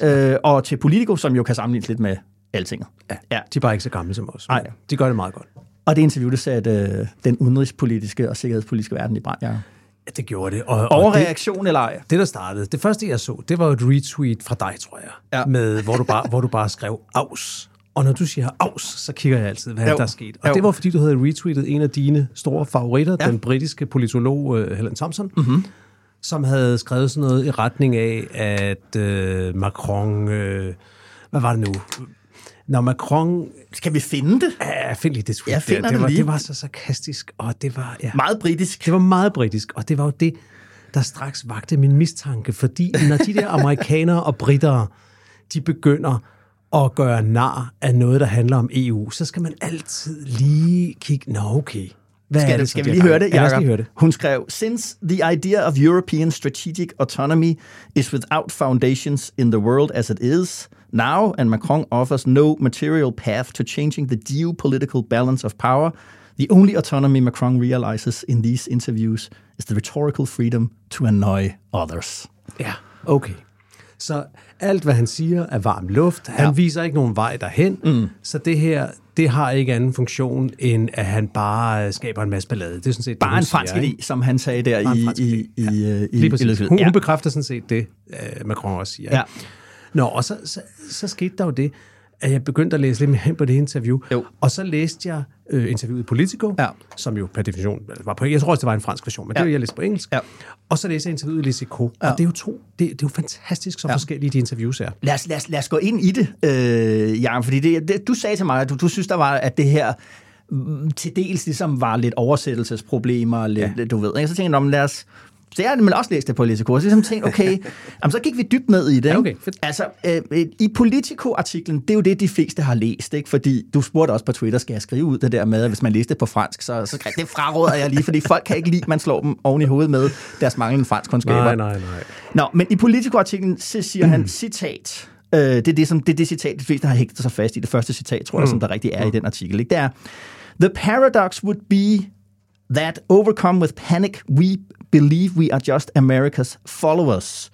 Ja, øh, og til Politico, som jo kan sammenlignes lidt med alting. Ja, ja, de er bare ikke så gamle som os. Nej. De gør det meget godt. Og det interview, det satte øh, den udenrigspolitiske og sikkerhedspolitiske verden i brand, ja. Ja, det gjorde det. Og, Overreaktion det, eller ej? Det, der startede, det første, jeg så, det var et retweet fra dig, tror jeg, ja. med, hvor, du bare, hvor du bare skrev aus. Og når du siger aus, så kigger jeg altid, hvad jo. der er sket. Og jo. det var, fordi du havde retweetet en af dine store favoritter, ja. den britiske politolog uh, Helen Thompson, mm-hmm. som havde skrevet sådan noget i retning af, at uh, Macron... Uh, hvad var det nu? Når Macron... Skal vi finde det? Ja, find lige det tweet. Jeg finder det, det, var, lige. det var så sarkastisk, og det var... Ja, meget britisk. Det var meget britisk, og det var jo det, der straks vagte min mistanke, fordi når de der amerikanere og britter, de begynder at gøre nar af noget, der handler om EU, så skal man altid lige kigge, nå okay, hvad skal, det, skal vi lige høre det, Jacob? høre det. Hun skrev, Since the idea of European strategic autonomy is without foundations in the world as it is, now, and Macron offers no material path to changing the geopolitical balance of power, the only autonomy Macron realizes in these interviews is the rhetorical freedom to annoy others. Ja, okay. Så alt, hvad han siger, er varm luft. Han ja. viser ikke nogen vej derhen. Mm. Så det her, det har ikke anden funktion, end at han bare skaber en masse ballade. Det er sådan set bare det, en fransk idé, som han sagde der i, i, i, ja. i, i, Lige præcis. Hun, ja. hun bekræfter sådan set det, Macron også siger. Ja. Nå, og så, så, så skete der jo det, at jeg begyndte at læse lidt mere hen på det interview. Jo. Og så læste jeg øh, interviewet i Politico, ja. som jo per definition var på Jeg tror også, det var en fransk version, men ja. det var jeg læste på engelsk. Ja. Og så læste jeg interviewet i Lisico. Ja. Og det er jo to, det, det er jo fantastisk, så ja. forskellige de interviews er. Lad os, lad os, lad os gå ind i det, øh, Jan, fordi det, det, du sagde til mig, at du, du synes, der var, at det her mm, til dels ligesom var lidt oversættelsesproblemer, lidt, ja. du ved. Ikke? Så tænkte jeg, lad os, så jeg har også læst det på Politico, og så ligesom tænkte, okay, jamen, så gik vi dybt ned i det. Ikke? Okay, fedt. Altså, øh, i Politico-artiklen, det er jo det, de fleste har læst, ikke? fordi du spurgte også på Twitter, skal jeg skrive ud det der med, at hvis man læste det på fransk, så, så det fraråder jeg lige, fordi folk kan ikke lide, at man slår dem oven i hovedet med deres manglende fransk kundskaber. Nej, nej, nej. Nå, men i Politico-artiklen, så siger mm. han, citat, øh, det, er det, som, det er det citat, de fleste har hægtet sig fast i, det første citat, tror jeg, mm. som der rigtig er mm. i den artikel. Ikke? Det er, The paradox would be that overcome with panic, we believe we are just America's followers.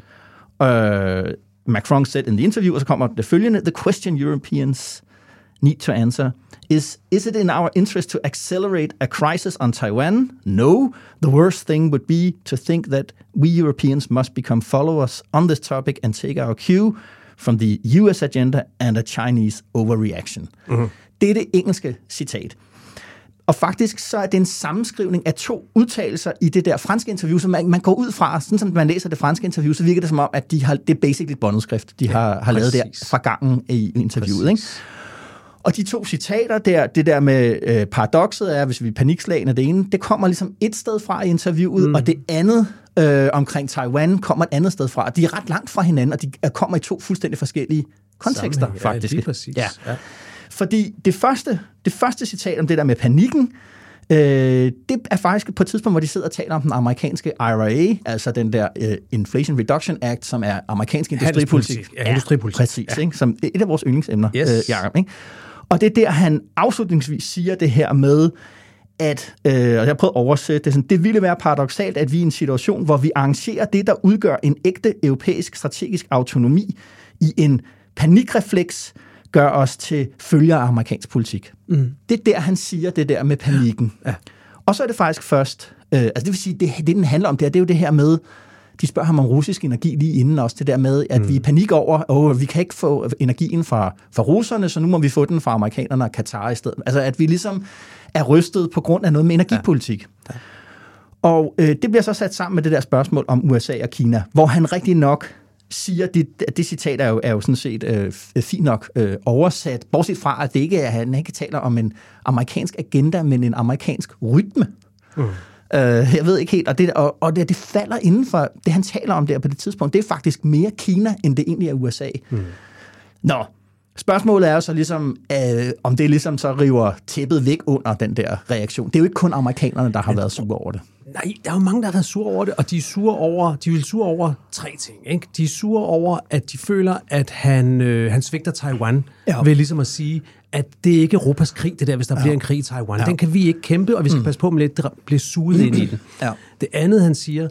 Uh, Macron said in the interview, og så kommer det følgende, the question Europeans need to answer is, is it in our interest to accelerate a crisis on Taiwan? No. The worst thing would be to think that we Europeans must become followers on this topic and take our cue from the US agenda and a Chinese overreaction. Mm-hmm. Det er det engelske citat. Og faktisk så er det en sammenskrivning af to udtalelser i det der franske interview, som man, man går ud fra, sådan som man læser det franske interview, så virker det som om, at de har, det er basically et båndudskrift, de ja, har, har lavet der fra gangen i interviewet. Ikke? Og de to citater der, det der med øh, paradokset er, hvis vi panikslagene det ene, det kommer ligesom et sted fra i interviewet, mm. og det andet øh, omkring Taiwan kommer et andet sted fra. De er ret langt fra hinanden, og de kommer i to fuldstændig forskellige kontekster, ja, faktisk. lige præcis. Ja. Ja. Fordi det første, det første citat om det der med panikken, øh, det er faktisk på et tidspunkt, hvor de sidder og taler om den amerikanske IRA, altså den der øh, Inflation Reduction Act, som er amerikansk industripolitik. Ja, industripolitik. Præcis, ja. Ikke? som et af vores yndlingsemner, Yes. øh, Jacob. Ikke? Og det er der, han afslutningsvis siger det her med, at, øh, og jeg har prøvet at oversætte det, sådan, det ville være paradoxalt, at vi er i en situation, hvor vi arrangerer det, der udgør en ægte europæisk strategisk autonomi i en panikrefleks, gør os til følger af amerikansk politik. Mm. Det er der, han siger det der med panikken. Ja. Og så er det faktisk først, øh, altså det vil sige, det, det den handler om, det er, det er jo det her med, de spørger ham om russisk energi lige inden også, det der med, at mm. vi er i panik over, åh, vi kan ikke få energien fra, fra russerne, så nu må vi få den fra amerikanerne og Katar i stedet. Altså at vi ligesom er rystet på grund af noget med energipolitik. Ja. Ja. Og øh, det bliver så sat sammen med det der spørgsmål om USA og Kina, hvor han rigtig nok siger, det, det citat er jo, er jo sådan set øh, fint nok øh, oversat, bortset fra, at det ikke er, han ikke taler om en amerikansk agenda, men en amerikansk rytme. Mm. Øh, jeg ved ikke helt, og, det, og, og det, det falder inden for det, han taler om der på det tidspunkt, det er faktisk mere Kina, end det egentlig er USA. Mm. Nå, Spørgsmålet er jo så ligesom, øh, om det ligesom så river tæppet væk under den der reaktion. Det er jo ikke kun amerikanerne, der har været sure over det. Nej, der er jo mange, der har været sure over det, og de er sure over, de vil sure over tre ting. Ikke? De er sure over, at de føler, at han, øh, han svigter Taiwan Ja. ved ligesom at sige, at det er ikke Europas krig, det der, hvis der ja. bliver en krig i Taiwan. Ja. Den kan vi ikke kæmpe, og vi skal mm. passe på med lidt at blive suget ind i den. Ja. Det andet, han siger,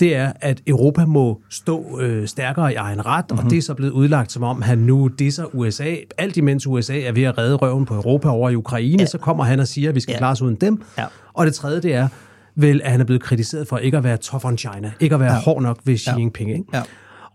det er, at Europa må stå øh, stærkere i egen ret, mm-hmm. og det er så blevet udlagt som om, han nu disser USA. Alt imens USA er ved at redde røven på Europa over i Ukraine, ja. så kommer han og siger, at vi skal Ja. klare os uden dem. Ja. Og det tredje, det er, vel, at han er blevet kritiseret for ikke at være tough on China, ikke at være ja. hård nok ved Xi Ja. Jinping. Ikke? Ja.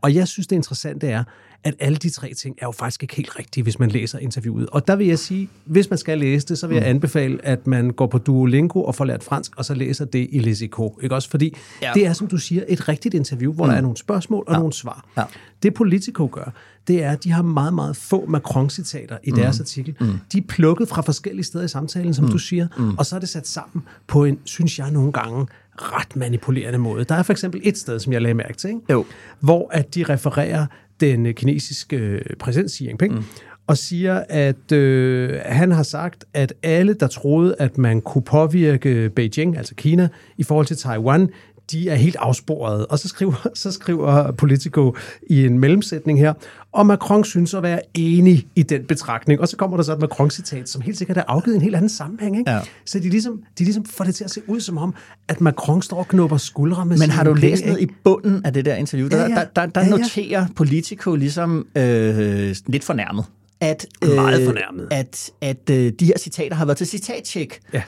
Og jeg synes, det interessante er, at alle de tre ting er jo faktisk ikke helt rigtige, hvis man læser interviewet. Og der vil jeg sige, hvis man skal læse det, så vil jeg anbefale, at man går på Duolingo og får lært fransk, og så læser det i Lesico. Ikke også? Fordi Ja. det er, som du siger, et rigtigt interview, hvor mm. der er nogle spørgsmål og ja. nogle svar. Ja. Det Politico gør, det er, at de har meget, meget få Macron-citater i deres artikel. Mm. De er plukket fra forskellige steder i samtalen, som mm. du siger, mm. og så er det sat sammen på en, synes jeg nogle gange, ret manipulerende måde. Der er for eksempel et sted, som jeg lagde mærke til, ikke? Jo. hvor at de refererer den øh, kinesiske øh, præsident Xi Jinping, mm. og siger, at øh, han har sagt, at alle, der troede, at man kunne påvirke Beijing, altså Kina, i forhold til Taiwan, de er helt afsporet. Og så skriver, så skriver Politico i en mellemsætning her, og Macron synes at være enig i den betragtning. Og så kommer der så et Macron-citat, som helt sikkert er afgivet i en helt anden sammenhæng. Ikke? Ja. Så de ligesom, de ligesom får det til at se ud som om, at Macron står og knupper skuldre med Men har du læst ned i bunden af det der interview? Der, Ja, ja. der, der, der Ja, ja. noterer Politico ligesom øh, lidt fornærmet. At, øh, Meget fornærmet. At, at øh, de her citater har været til citattjek. Ja.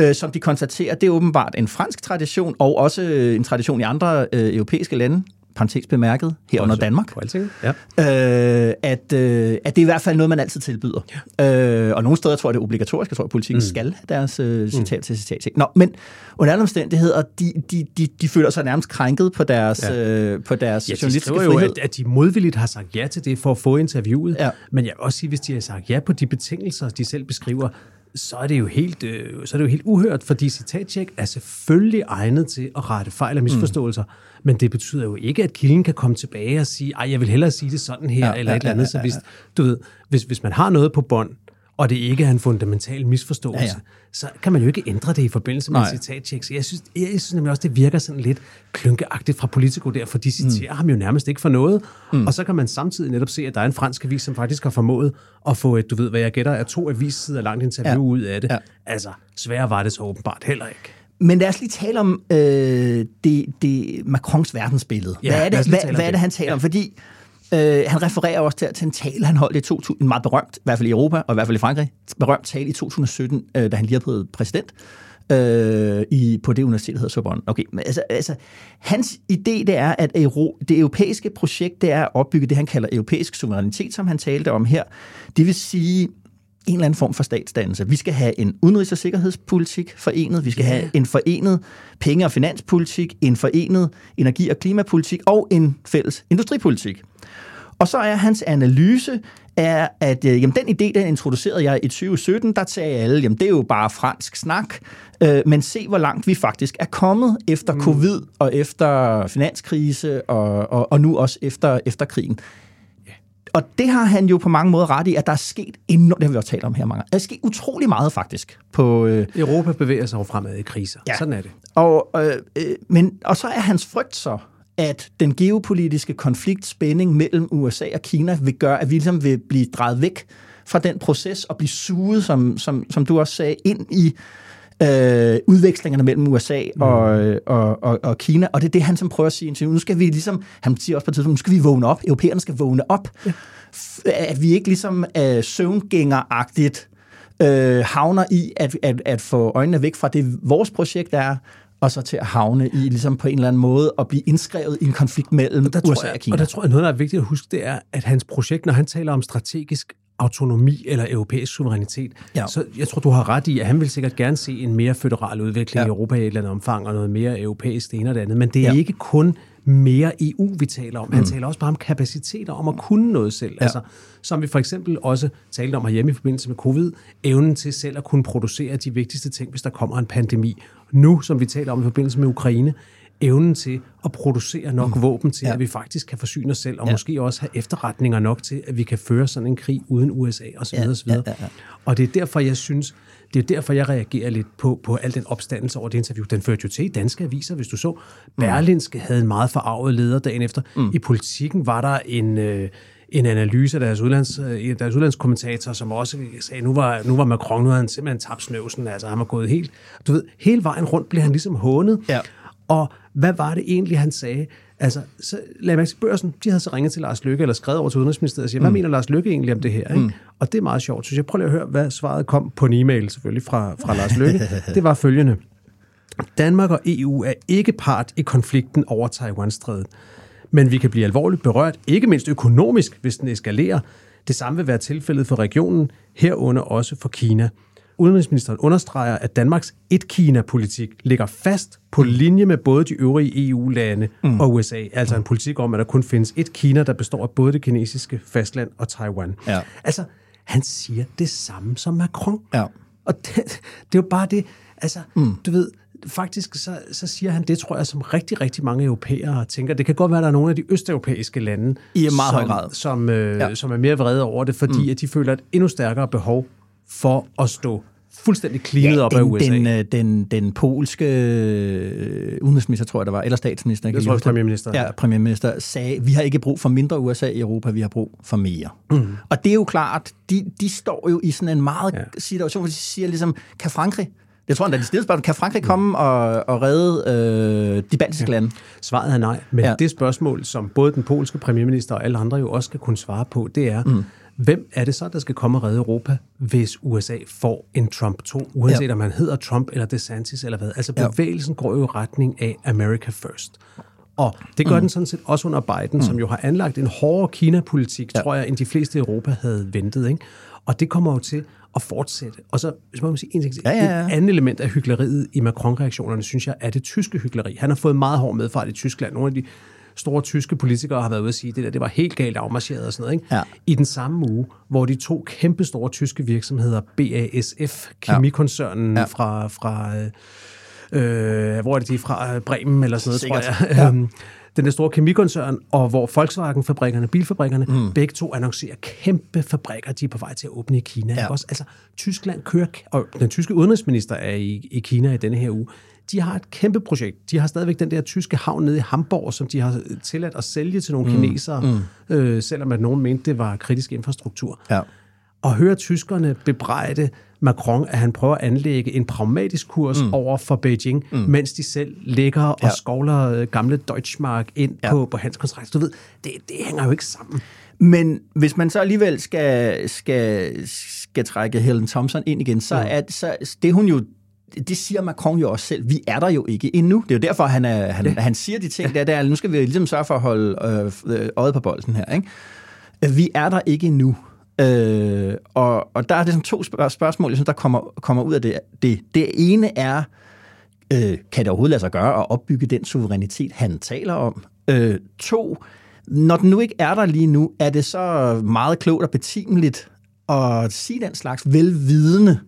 Øh, som de konstaterer, det er åbenbart en fransk tradition, og også øh, en tradition i andre øh, europæiske lande, parentes bemærket, herunder Danmark. Ja. øh, at, øh, at det er i hvert fald noget, man altid tilbyder. Ja. Øh, og nogle steder tror jeg, det er obligatorisk. Jeg tror, at politikken mm. skal deres øh, citat til citat. til. Nå, men under alle omstændigheder, de, de, de, de føler sig nærmest krænket på deres, ja. øh, på deres Ja, de journalistiske skriver jo, frihed. at, at de modvilligt har sagt ja til det for at få interviewet. Ja. Men jeg vil også sige, hvis de har sagt ja på de betingelser, de selv beskriver, så er det jo helt, øh, så er det jo helt uhørt, fordi citattjek er selvfølgelig egnet til at rette fejl og misforståelser, mm. men det betyder jo ikke, at kilden kan komme tilbage og sige, ej, jeg vil hellere sige det sådan her, Ja, ja, eller ja, et eller andet. ja, Så ja, hvis, ja. du ved, hvis, hvis man har noget på bånd, og det ikke er en fundamental misforståelse, Ja, ja. så kan man jo ikke ændre det i forbindelse med citattjek. Jeg synes, jeg synes nemlig også, det virker sådan lidt klynkeagtigt fra Politico der, for de citerer mm. ham jo nærmest ikke for noget. Mm. Og så kan man samtidig netop se, at der er en fransk avis, som faktisk har formået at få et, du ved, hvad jeg gætter, er to avissider langt interview Ja. ja. ud af det. Ja. Ja. Altså, sværere var det så åbenbart heller ikke. Men lad os lige tale om øh, det, det Macrons verdensbillede. Ja, hvad, er det, hvad, hvad er det. han taler om? Fordi øh, han refererer også til, til en tale, han holdt i 2000, en meget berømt, i hvert fald i Europa, og i hvert fald i Frankrig, berømt tale i 2017, øh, da han lige er blevet præsident. Øh, i, på det universitet, der hedder Sorbonne. Okay, men altså, altså, hans idé, det er, at Euro, det europæiske projekt, det er at opbygge det, han kalder europæisk suverænitet, som han talte om her. Det vil sige, en eller anden form for statsdannelse. Vi skal have en udenrigs- og sikkerhedspolitik forenet, vi skal have en forenet penge- og finanspolitik, en forenet energi- og klimapolitik og en fælles industripolitik. Og så er hans analyse, er, at øh, jamen, den idé, den introducerede jeg i 2017, der sagde alle, jamen det er jo bare fransk snak, øh, men se hvor langt vi faktisk er kommet efter mm. covid og efter finanskrise og, og, og nu også efter, efter krigen. Og det har han jo på mange måder ret i, at der er sket enormt, det har vi også talt om her mange der er sket utrolig meget faktisk. På, øh, Europa bevæger sig over fremad i kriser. Ja. Sådan er det. Og, øh, øh, men, og så er hans frygt så, at den geopolitiske konflikt, spænding mellem USA og Kina, vil gøre, at vi ligesom vil blive drejet væk fra den proces og blive suget, som, som, som du også sagde, ind i øh, udvekslingerne mellem USA og, mm. og, og, og Kina. Og det er det, han som prøver at sige. Nu skal vi ligesom, han siger også på et tidspunkt, nu skal vi vågne op. Europæerne skal vågne op. Ja. At vi ikke ligesom øh, søvngængeragtigt øh, havner i at, at, at få øjnene væk fra det, vores projekt er, og så til at havne i ligesom på en eller anden måde at blive indskrevet i en konflikt mellem der USA jeg, og Kina. Og der tror jeg, noget, der er vigtigt at huske, det er, at hans projekt, når han taler om strategisk autonomi eller europæisk suverænitet, ja. så jeg tror, du har ret i, at han vil sikkert gerne se en mere føderal udvikling ja. i Europa i et eller andet omfang, og noget mere europæisk det ene og det andet, men det er ja. ikke kun mere EU, vi taler om. Han mm. taler også bare om kapaciteter, om at kunne noget selv. Ja. Altså, som vi for eksempel også talte om herhjemme i forbindelse med covid, evnen til selv at kunne producere de vigtigste ting, hvis der kommer en pandemi. Nu, som vi taler om i forbindelse med Ukraine, evnen til at producere nok mm. våben til, ja. at vi faktisk kan forsyne os selv, og ja. måske også have efterretninger nok til, at vi kan føre sådan en krig uden USA osv. Ja, osv. Ja, ja, ja. Og det er derfor, jeg synes, det er derfor, jeg reagerer lidt på, på al den opstandelse over det interview. Den førte jo til danske aviser, hvis du så. Berlinske havde en meget forarvet leder dagen efter. Mm. I politikken var der en... Øh, en analyse af deres, udlands, øh, deres udlandskommentator, som også sagde, nu var, nu var Macron, nu havde han simpelthen tabt snøvsen, altså han var gået helt, du ved, hele vejen rundt blev han ligesom hånet. Ja. Og hvad var det egentlig, han sagde? Altså, så lad mig børsen, de havde så ringet til Lars Lykke, eller skrevet over til Udenrigsministeriet og siger, mm. hvad mener Lars Lykke egentlig om det her? Ikke? Mm. Og det er meget sjovt. Så jeg prøver lige at høre, hvad svaret kom på en e-mail selvfølgelig fra, fra Lars Lykke. Det var følgende. Danmark og EU er ikke part i konflikten over Taiwan-strædet. Men vi kan blive alvorligt berørt, ikke mindst økonomisk, hvis den eskalerer. Det samme vil være tilfældet for regionen, herunder også for Kina. Udenrigsministeren understreger, at Danmarks et-Kina-politik ligger fast på mm. linje med både de øvrige EU-lande mm. og USA. Altså en politik om, at der kun findes et Kina, der består af både det kinesiske fastland og Taiwan. Ja. Altså, han siger det samme som Macron. Ja. Og det, det er jo bare det, altså, mm. du ved, faktisk så, så siger han det, tror jeg, som rigtig, rigtig mange europæere tænker. Det kan godt være, at der er nogle af de østeuropæiske lande, I meget som, høj grad. Som, øh, ja. som er mere vrede over det, fordi mm. at de føler et endnu stærkere behov for at stå fuldstændig cleanet ja, op den, af USA. Den, øh, den, den polske øh, udenrigsminister, tror jeg, der var, eller statsminister. Jeg, jeg tror, premierminister. Ja, premierminister sagde, vi har ikke brug for mindre USA i Europa, vi har brug for mere. Mm. Og det er jo klart, de, de står jo i sådan en meget ja. situation, hvor de siger ligesom, kan Frankrig, jeg tror endda, de stille spørgsmål. Kan Frankrig mm. komme og, og redde øh, de baltiske ja. lande? Svaret er nej. Men ja. det spørgsmål, som både den polske premierminister og alle andre jo også skal kunne svare på, det er, mm Hvem er det så, der skal komme og redde Europa, hvis USA får en Trump 2, uanset ja. om man hedder Trump eller DeSantis eller hvad? Altså bevægelsen ja. går jo i retning af America First. Og det gør mm. den sådan set også under Biden, mm. som jo har anlagt en hårdere Kina-politik, ja. tror jeg, end de fleste i Europa havde ventet. Ikke? Og det kommer jo til at fortsætte. Og så, hvis man må sige en ting, ja, ja, ja. et andet element af hyggeleriet i Macron-reaktionerne, synes jeg, er det tyske hyggeleri. Han har fået meget hård medfart i Tyskland. Nogle af de store tyske politikere har været ude at sige, at det der det var helt galt afmarcheret og sådan noget. Ikke? Ja. I den samme uge, hvor de to kæmpe store tyske virksomheder, BASF, kemikoncernen ja. fra, fra øh, hvor er det de fra? Bremen eller sådan noget, Sikkert. tror jeg. Ja. Øhm, den der store kemikoncern, og hvor Volkswagen-fabrikkerne, bilfabrikkerne, mm. begge to annoncerer kæmpe fabrikker, de er på vej til at åbne i Kina. Ja. Også? Altså, Tyskland kører, og den tyske udenrigsminister er i, i Kina i denne her uge de har et kæmpe projekt. De har stadigvæk den der tyske havn nede i Hamburg, som de har tilladt at sælge til nogle mm. kinesere, mm. Øh, selvom at nogen mente, det var kritisk infrastruktur. Ja. Og høre tyskerne bebrejde Macron, at han prøver at anlægge en pragmatisk kurs mm. over for Beijing, mm. mens de selv ligger og ja. skovler øh, gamle Deutschmark ind ja. på, på hans kontrakt. Du ved, det, det hænger jo ikke sammen. Men hvis man så alligevel skal, skal, skal trække Helen Thompson ind igen, så, mm. er, så det hun jo det siger Macron jo også selv. Vi er der jo ikke endnu. Det er jo derfor, han, er, han, ja. han siger de ting der, der. Nu skal vi ligesom sørge for at holde øh, øjet på bolden her. Ikke? Vi er der ikke endnu. Øh, og, og der er det to spørgsmål, ligesom, der kommer, kommer ud af det. Det, det ene er, øh, kan det overhovedet lade sig gøre at opbygge den suverænitet, han taler om? Øh, to, Når den nu ikke er der lige nu, er det så meget klogt og betimeligt at sige den slags velvidende,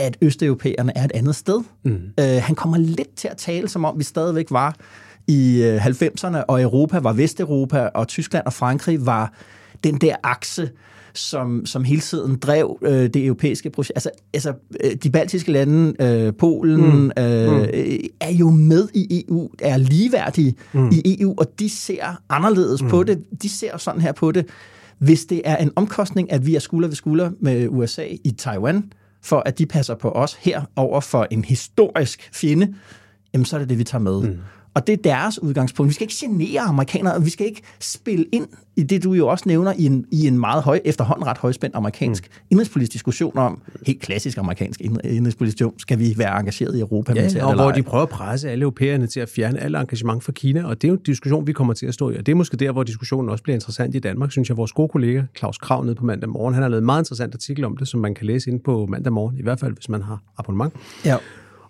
at østeuropæerne er et andet sted. Mm. Øh, han kommer lidt til at tale, som om vi stadigvæk var i 90'erne, øh, og Europa var Vesteuropa, og Tyskland og Frankrig var den der akse, som, som hele tiden drev øh, det europæiske projekt. Altså, altså øh, de baltiske lande, øh, Polen, mm. Øh, mm. er jo med i EU, er ligeværdige mm. i EU, og de ser anderledes mm. på det. De ser sådan her på det. Hvis det er en omkostning, at vi er skulder ved skulder med USA i Taiwan, for at de passer på os her over for en historisk fjende, jamen så er det det, vi tager med. Mm. Og det er deres udgangspunkt. Vi skal ikke genere amerikanere, og vi skal ikke spille ind i det, du jo også nævner, i en, i en meget høj, efterhånden ret højspændt amerikansk mm. indrigspolitisk diskussion om, helt klassisk amerikansk indrigspolitisk diskussion, skal vi være engageret i Europa? Ja, og hvor de prøver at presse alle europæerne til at fjerne alle engagement fra Kina, og det er jo en diskussion, vi kommer til at stå i, og det er måske der, hvor diskussionen også bliver interessant i Danmark, synes jeg. Vores gode kollega Claus Krav nede på mandag morgen, han har lavet en meget interessant artikel om det, som man kan læse ind på mandag morgen, i hvert fald hvis man har abonnement. Ja.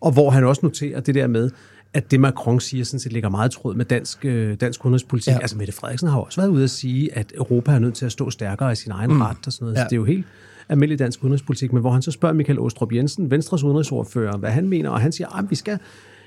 Og hvor han også noterer det der med, at det Macron siger, sådan set ligger meget tråd med dansk, øh, dansk udenrigspolitik. Ja. Altså Mette Frederiksen har også været ude at sige, at Europa er nødt til at stå stærkere i sin egen mm. ret og sådan noget. Ja. Så det er jo helt almindelig dansk udenrigspolitik, men hvor han så spørger Michael Åstrup Jensen, Venstres udenrigsordfører, hvad han mener, og han siger, at vi skal,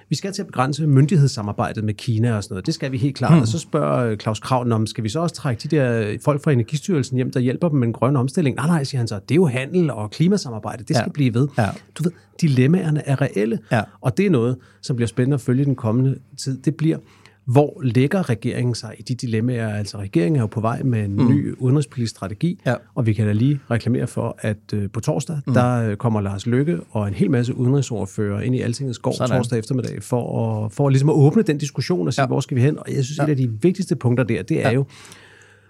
vi skal til at begrænse myndighedssamarbejdet med Kina og sådan noget. Det skal vi helt klart. Hmm. Og så spørger øh, Claus Krav, om skal vi så også trække de der folk fra Energistyrelsen hjem, der hjælper dem med en grøn omstilling? Nej, nej, siger han så. Det er jo handel og klimasamarbejde. Det skal ja. blive ved. Ja. Du ved, dilemmaerne er reelle. Ja. Og det er noget, som bliver spændende at følge den kommende tid. Det bliver, hvor lægger regeringen sig i de dilemmaer? Altså regeringen er jo på vej med en mm. ny udenrigspolitisk strategi, ja. og vi kan da lige reklamere for, at uh, på torsdag, mm. der uh, kommer Lars Lykke og en hel masse udenrigsordfører ind i Altingets gård Sådan. torsdag eftermiddag, for at, for ligesom at åbne den diskussion og sige, ja. hvor skal vi hen? Og jeg synes, ja. et af de vigtigste punkter der, det er ja. jo,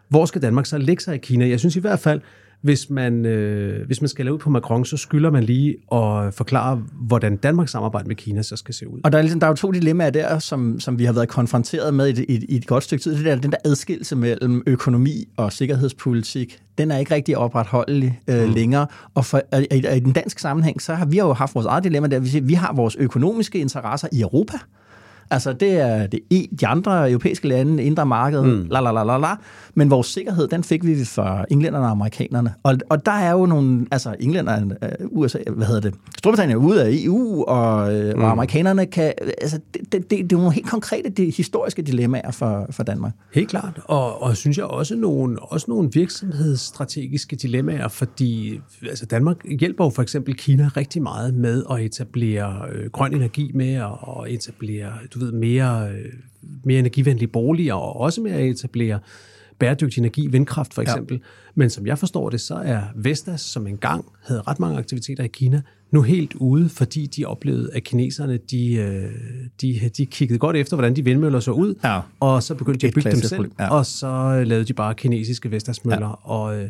hvor skal Danmark så lægge sig i Kina? Jeg synes i hvert fald, hvis man, øh, hvis man skal lave ud på Macron, så skylder man lige at forklare, hvordan Danmarks samarbejde med Kina så skal se ud. Og der er, ligesom, der er jo to dilemmaer der, som, som vi har været konfronteret med i, i, i et godt stykke tid. Det der, den der adskillelse mellem økonomi og sikkerhedspolitik, den er ikke rigtig opretholdelig øh, mm. længere. Og for, i, i, i den danske sammenhæng, så har vi jo haft vores eget dilemma der. Vi, siger, vi har vores økonomiske interesser i Europa, Altså, det er det, de andre europæiske lande, indre marked, mm. la, la, la, la, la. Men vores sikkerhed, den fik vi fra englænderne og amerikanerne. Og, og der er jo nogle, altså englænderne, USA, hvad hedder det, Storbritannien er ude af EU, og, øh, mm. og amerikanerne kan, altså, det, det, det, det er nogle helt konkrete de, historiske dilemmaer for, for Danmark. Helt klart, og, og synes jeg også nogle, også nogle virksomhedsstrategiske dilemmaer, fordi altså Danmark hjælper jo for eksempel Kina rigtig meget med at etablere øh, grøn energi med, og etablere du ved, mere, mere energivenlige boliger, og også med at etablere bæredygtig energi, vindkraft for eksempel. Ja. Men som jeg forstår det, så er Vestas, som engang havde ret mange aktiviteter i Kina, nu helt ude, fordi de oplevede, at kineserne, de, øh, de, de kiggede godt efter, hvordan de vindmøller så ud, ja. og så begyndte de at bygge dem selv, ja. og så lavede de bare kinesiske Vestas-møller, ja. og øh,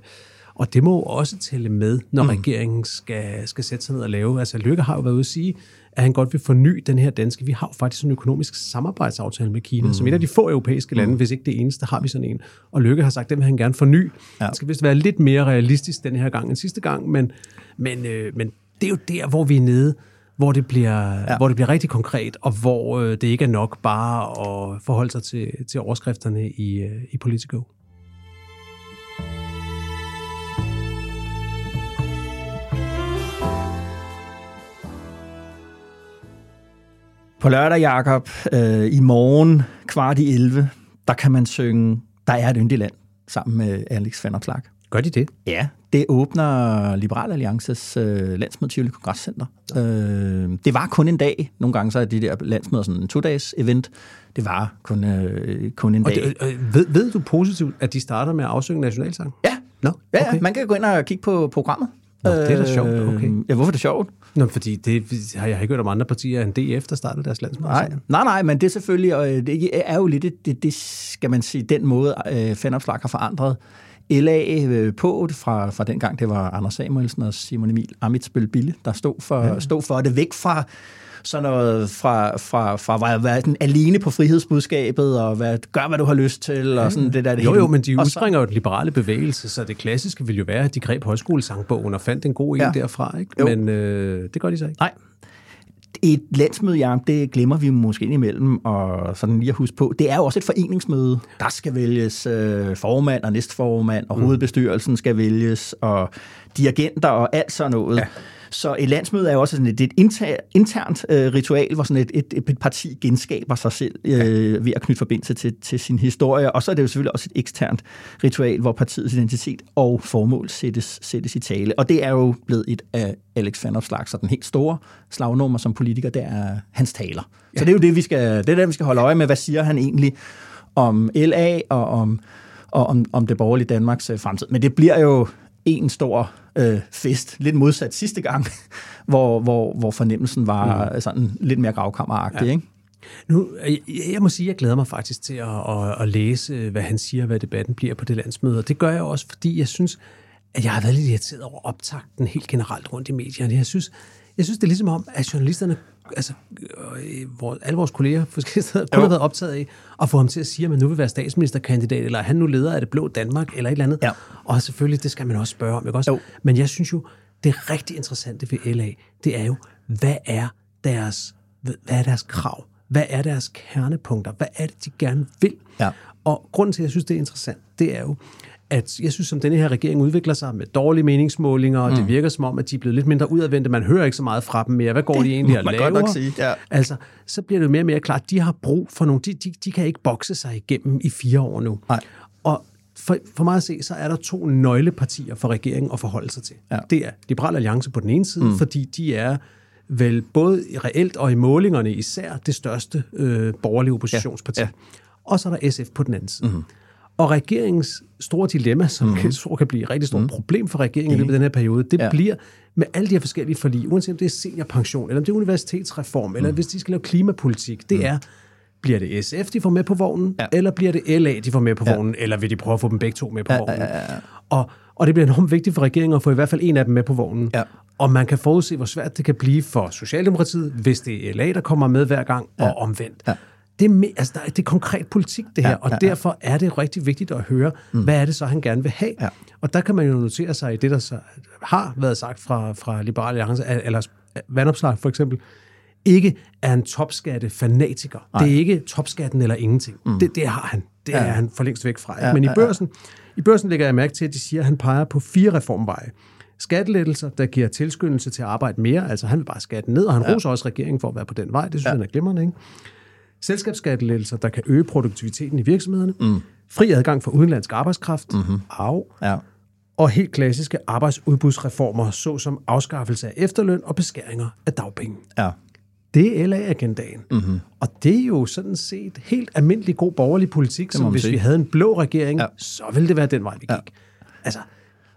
og det må også tælle med, når mm. regeringen skal, skal sætte sig ned og lave. Altså Lykke har jo været ude at sige, at han godt vil forny den her danske. Vi har jo faktisk en økonomisk samarbejdsaftale med Kina, mm. som et af de få europæiske lande, mm. hvis ikke det eneste, har vi sådan en. Og Lykke har sagt, at den vil han gerne forny. Ja. Det skal vist være lidt mere realistisk den her gang end sidste gang, men, men, øh, men det er jo der, hvor vi er nede hvor det bliver, ja. hvor det bliver rigtig konkret, og hvor øh, det ikke er nok bare at forholde sig til, til overskrifterne i, øh, i Politico. På lørdag, Jakob, øh, i morgen kvart i 11, der kan man synge Der er et yndigt land sammen med Alex van Clark. Gør de det? Ja, det åbner Liberal Alliances øh, landsmøde Kongresscenter. Øh, det var kun en dag. Nogle gange så er de der landsmøder sådan en to-dages event. Det var kun, øh, kun en og dag. Det, øh, ved, ved du positivt, at de starter med at afsynge nationalsang? Ja. Nå, okay. ja, man kan gå ind og kigge på programmet. Nå, det er da sjovt. Okay. Øh, ja, hvorfor er det sjovt? Nå, fordi det har jeg ikke hørt om andre partier end DF, der startede deres landsmøde. Nej, nej, nej, men det er selvfølgelig, og det er jo lidt, det, det skal man sige, den måde, øh, Fandopslag har forandret LA øh, på fra, fra den gang, det var Anders Samuelsen og Simon Emil Amitsbøl Bille, der stod for, ja. stod for det væk fra sådan noget fra, fra, fra at være den alene på frihedsbudskabet, og hvad, gør, hvad du har lyst til, og sådan det der. Det jo, jo, men de udspringer jo den liberale bevægelse, så det klassiske vil jo være, at de greb højskolesangbogen og fandt en god en ja. derfra, ikke? Men øh, det gør de så ikke. Nej. Et landsmøde, ja, det glemmer vi måske imellem, og sådan lige at huske på, det er jo også et foreningsmøde. Der skal vælges øh, formand og næstformand, og mm. hovedbestyrelsen skal vælges, og dirigenter og alt sådan noget. Ja. Så et landsmøde er jo også sådan et, et inter, internt øh, ritual, hvor sådan et, et, et parti genskaber sig selv øh, ved at knytte forbindelse til, til sin historie. Og så er det jo selvfølgelig også et eksternt ritual, hvor partiets identitet og formål sættes, sættes i tale. Og det er jo blevet et af Alex Van Opslark, så den helt store slagnummer som politiker, det er hans taler. Ja. Så det er jo det, vi skal, det er det, vi skal holde øje med. Hvad siger han egentlig om LA og om, og om, om det borgerlige Danmarks øh, fremtid? Men det bliver jo en stor øh, fest, lidt modsat sidste gang, hvor, hvor, hvor fornemmelsen var mm. sådan lidt mere gravkammeragtig, ja. ikke? Nu, jeg, jeg må sige, at jeg glæder mig faktisk til at, at, at læse, hvad han siger, hvad debatten bliver på det landsmøde. Og det gør jeg også, fordi jeg synes, at jeg har været lidt irriteret over optakten helt generelt rundt i medierne. Jeg synes, jeg synes det er ligesom om, at journalisterne altså, øh, hvor alle vores kolleger forskellige steder kun har været optaget af at få ham til at sige, at man nu vil være statsministerkandidat, eller han nu leder af det blå Danmark, eller et eller andet. Ja. Og selvfølgelig, det skal man også spørge om. Ikke også? Jo. Men jeg synes jo, det rigtig interessante ved LA, det er jo, hvad er deres, hvad er deres krav? Hvad er deres kernepunkter? Hvad er det, de gerne vil? Ja. Og grunden til, at jeg synes, det er interessant, det er jo, at jeg synes, som denne her regering udvikler sig med dårlige meningsmålinger, og mm. det virker som om, at de er blevet lidt mindre udadvendte. Man hører ikke så meget fra dem mere. Hvad går de egentlig? Godt nok sige, ja. Altså, så bliver det jo mere og mere klart, at de har brug for nogle... De, de, de kan ikke bokse sig igennem i fire år nu. Nej. Og for, for mig at se, så er der to nøglepartier for regeringen at forholde sig til. Ja. Det er Liberal Alliance på den ene side, mm. fordi de er vel både reelt og i målingerne især det største øh, borgerlige oppositionsparti. Ja. Ja. Og så er der SF på den anden side. Mm. Og regeringens store dilemma, som mm. kan, tror kan blive et rigtig stort mm. problem for regeringen i løbet af den her periode, det ja. bliver med alle de her forskellige forlig, uanset om det er seniorpension, eller om det er universitetsreform, mm. eller hvis de skal lave klimapolitik, det mm. er, bliver det SF, de får med på vognen, ja. eller bliver det LA, de får med på ja. vognen, eller vil de prøve at få dem begge to med på ja, vognen? Ja, ja, ja. Og, og det bliver enormt vigtigt for regeringen at få i hvert fald en af dem med på vognen. Ja. Og man kan forudse, hvor svært det kan blive for Socialdemokratiet, hvis det er LA, der kommer med hver gang, ja. og omvendt. Ja det er, altså, det er konkret politik, det her, ja, og ja, ja. derfor er det rigtig vigtigt at høre, mm. hvad er det så, han gerne vil have. Ja. Og der kan man jo notere sig i det, der så har været sagt fra, fra Liberale Alliance, eller Vandopslag for eksempel, ikke er en topskatte-fanatiker. Det er ikke topskatten eller ingenting. Mm. Det, det har han. Det ja. er han for længst væk fra. Ja, Men i børsen, ja, ja. i børsen lægger jeg mærke til, at de siger, at han peger på fire reformveje. Skattelettelser, der giver tilskyndelse til at arbejde mere. Altså han vil bare skatten ned, og han ja. roser også regeringen for at være på den vej. Det synes ja. han er glimrende, ikke? Selskabsskattelettelser, der kan øge produktiviteten i virksomhederne, mm. fri adgang for udenlandsk arbejdskraft, mm-hmm. af, ja. og helt klassiske arbejdsudbudsreformer, såsom afskaffelse af efterløn og beskæringer af dagpenge. Ja. Det er LA-agendaen. Mm-hmm. Og det er jo sådan set helt almindelig god borgerlig politik, som hvis sige. vi havde en blå regering, ja. så ville det være den vej, vi gik. Ja. Altså,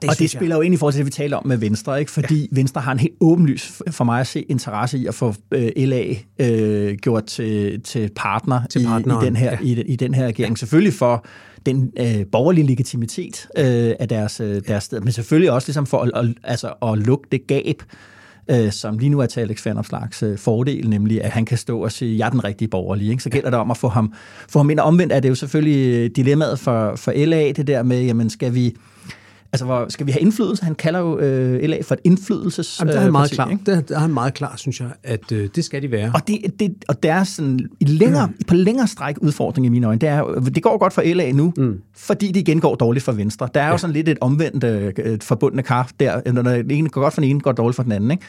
det og det spiller jeg. jo ind i forhold til det, vi taler om med Venstre, ikke? fordi ja. Venstre har en helt åbenlys for mig at se interesse i at få øh, LA øh, gjort til, til partner, til i, i, den her, ja. i, i den her regering. Ja. Selvfølgelig for den øh, borgerlige legitimitet øh, af deres, øh, deres sted, men selvfølgelig også ligesom for at, at, altså, at lukke det gab, øh, som lige nu er til Alex Vanopslags øh, fordel, nemlig at han kan stå og sige, jeg er den rigtige borgerlige. Ikke? Så gælder det om at få ham, få ham ind. Omvendt er det jo selvfølgelig øh, dilemmaet for, for LA, det der med, jamen skal vi Altså, hvor skal vi have indflydelse? Han kalder jo øh, LA for et indflydelses Jamen, det er han meget klar. Det, er han meget klar, synes jeg, at øh, det skal de være. Og, det, det, og der er sådan i længere, mm. på længere stræk udfordring i mine øjne. Det, er, det går godt for LA nu, mm. fordi det igen går dårligt for Venstre. Der er ja. jo sådan lidt et omvendt øh, forbundne kar der. Når den ene går godt for den ene, går dårligt for den anden. Ikke?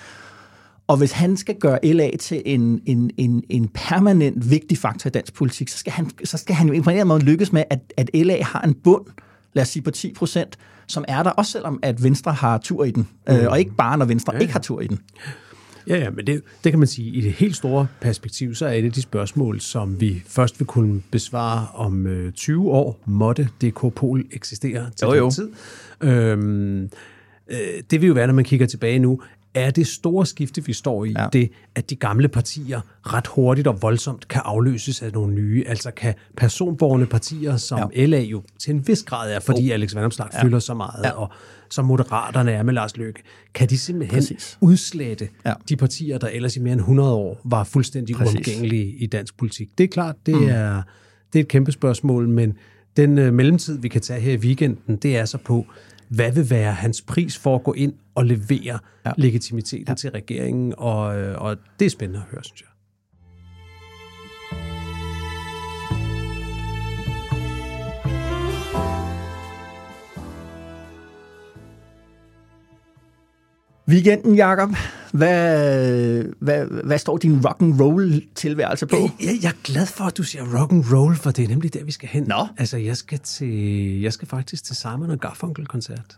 Og hvis han skal gøre LA til en, en, en, en permanent vigtig faktor i dansk politik, så skal han, så skal han jo på en eller anden måde lykkes med, at, at LA har en bund, lad os sige på 10 procent, som er der, også selvom at Venstre har tur i den, mm. øh, og ikke bare når Venstre ja. ikke har tur i den. Ja, ja, men det, det kan man sige, i det helt store perspektiv, så er det de spørgsmål, som vi først vil kunne besvare om øh, 20 år, måtte DK-Pol eksistere til jo, jo. den tid. Øhm, øh, det vil jo være, når man kigger tilbage nu, er det store skifte, vi står i, ja. det, at de gamle partier ret hurtigt og voldsomt kan afløses af nogle nye, altså kan personborgende partier, som ja. LA jo til en vis grad er, fordi oh. Alex Vandomslag ja. fylder så meget, ja. og som moderaterne er med Lars Løkke, kan de simpelthen Præcis. udslette ja. de partier, der ellers i mere end 100 år var fuldstændig Præcis. uomgængelige i dansk politik. Det er klart, det, mm. er, det er et kæmpe spørgsmål, men den øh, mellemtid, vi kan tage her i weekenden, det er så på, hvad vil være hans pris for at gå ind og levere ja. legitimiteten ja. til regeringen, og, øh, og det er spændende at høre, synes jeg. Weekenden, Jacob. Hvad, hvad, hvad står din rock and roll tilværelse på? Jeg, jeg er glad for, at du siger rock and roll, for det er nemlig der, vi skal hen. Nå. Altså, jeg skal, til, jeg skal faktisk til Simon og Garfunkel-koncert.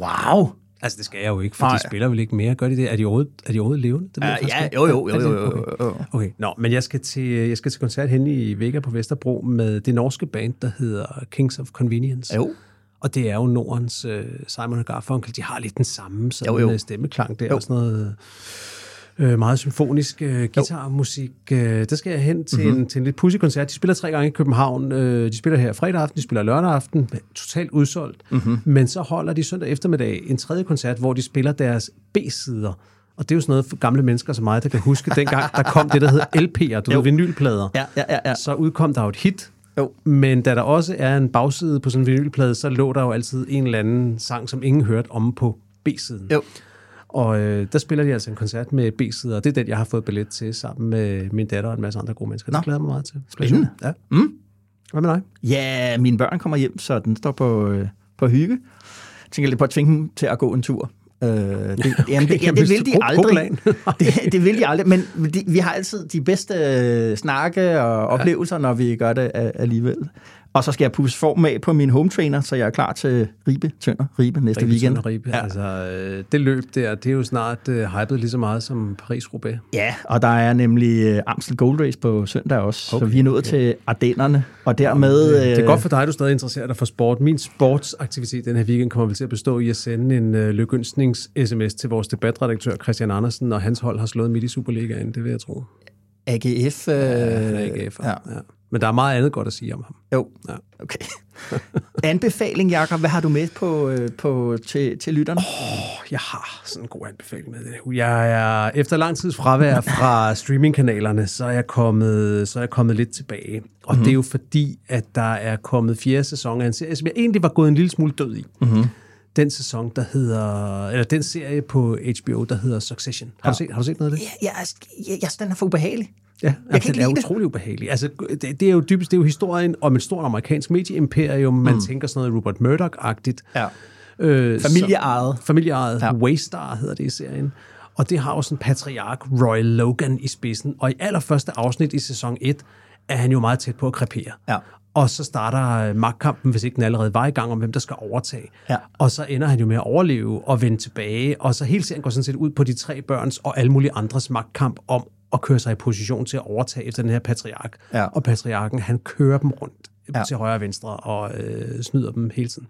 Wow! Altså, det skal jeg jo ikke, for Nej. de spiller vel ikke mere. Gør de det? Er de overhovedet, er de overhovedet levende? Det uh, ja, jo, jo, jo, jo, jo, jo. Okay. okay. Nå, men jeg skal, til, jeg skal til koncert hen i Vega på Vesterbro med det norske band, der hedder Kings of Convenience. Jo. Og det er jo Nordens uh, Simon Garfunkel. De har lidt den samme sådan, jo, jo. Øh, stemmeklang der, jo. og sådan noget øh, meget symfonisk øh, guitarmusik. Øh, der skal jeg hen til, mm-hmm. en, til en lidt pussy koncert. De spiller tre gange i København. Øh, de spiller her fredag aften, de spiller lørdag aften, totalt udsolgt. Mm-hmm. Men så holder de søndag eftermiddag en tredje koncert, hvor de spiller deres B-sider. Og det er jo sådan noget for gamle mennesker som mig, der kan huske dengang, der kom det, der hedder LP'er, du jo. ved, vinylplader. Ja, ja, ja, ja. Så udkom der jo et hit, jo. Men da der også er en bagside på sådan en vinylplade, så lå der jo altid en eller anden sang, som ingen hørte om på B-siden. Jo. Og øh, der spiller de altså en koncert med B-sider, og det er den, jeg har fået billet til sammen med min datter og en masse andre gode mennesker. Nå. Det glæder mig meget til. Spændende. Ja. Mm. Hvad med dig? Ja, mine børn kommer hjem, så den står på, øh, på hygge. Jeg tænker lidt på at tvinge dem til at gå en tur. Øh, det, jamen, det, ja, det vil de aldrig. det, det vil de aldrig, men de, vi har altid de bedste øh, snakke og oplevelser, når vi gør det alligevel. Og så skal jeg pusse form af på min home trainer, så jeg er klar til Ribe, Tønder, Ribe næste Ribe, weekend. Tønder, Ribe. Ja. Altså, øh, det løb der, det er jo snart uh, hypet lige så meget som Paris-Roubaix. Ja, og der er nemlig uh, Amstel Gold Race på søndag også, okay, så vi er nået okay. til Ardennerne, og dermed... Ja, det er godt for dig, at du stadig interesserer dig for sport. Min sportsaktivitet den her weekend kommer vel til at bestå i at sende en uh, lykønsknings-sms til vores debatredaktør Christian Andersen, og hans hold har slået midt i Superligaen, det vil jeg tro. AGF? Øh, ja, AGF, ja. ja. Men der er meget andet godt at sige om ham. Jo, ja. okay. Anbefaling, Jacob, hvad har du med på, øh, på, til, til lytterne? Oh, jeg har sådan en god anbefaling med. Jeg er, efter lang tids fravær fra streamingkanalerne, så er jeg kommet, så er jeg kommet lidt tilbage. Og mm-hmm. det er jo fordi, at der er kommet fjerde sæson af en serie, som jeg egentlig var gået en lille smule død i. Mm-hmm den sæson, der hedder, eller den serie på HBO, der hedder Succession. Har, ja. du, set, har du set noget af det? Ja, jeg, jeg, jeg, den er for ubehagelig. Ja, jeg kan den er utrolig ubehagelig. Altså, det, det, er jo dybest, det er jo historien om et stort amerikansk medieimperium. Man mm. tænker sådan noget Rupert Murdoch-agtigt. Ja. Øh, familieejet. Familieejet. Ja. Waystar hedder det i serien. Og det har jo sådan patriark Roy Logan i spidsen. Og i allerførste afsnit i sæson 1 er han jo meget tæt på at krepere. Ja. Og så starter øh, magtkampen, hvis ikke den allerede var i gang, om hvem der skal overtage. Ja. Og så ender han jo med at overleve og vende tilbage. Og så hele serien går sådan set ud på de tre børns og alle mulige andres magtkamp om at køre sig i position til at overtage efter den her patriark. Ja. Og patriarken, han kører dem rundt ja. til højre og venstre og øh, snyder dem hele tiden.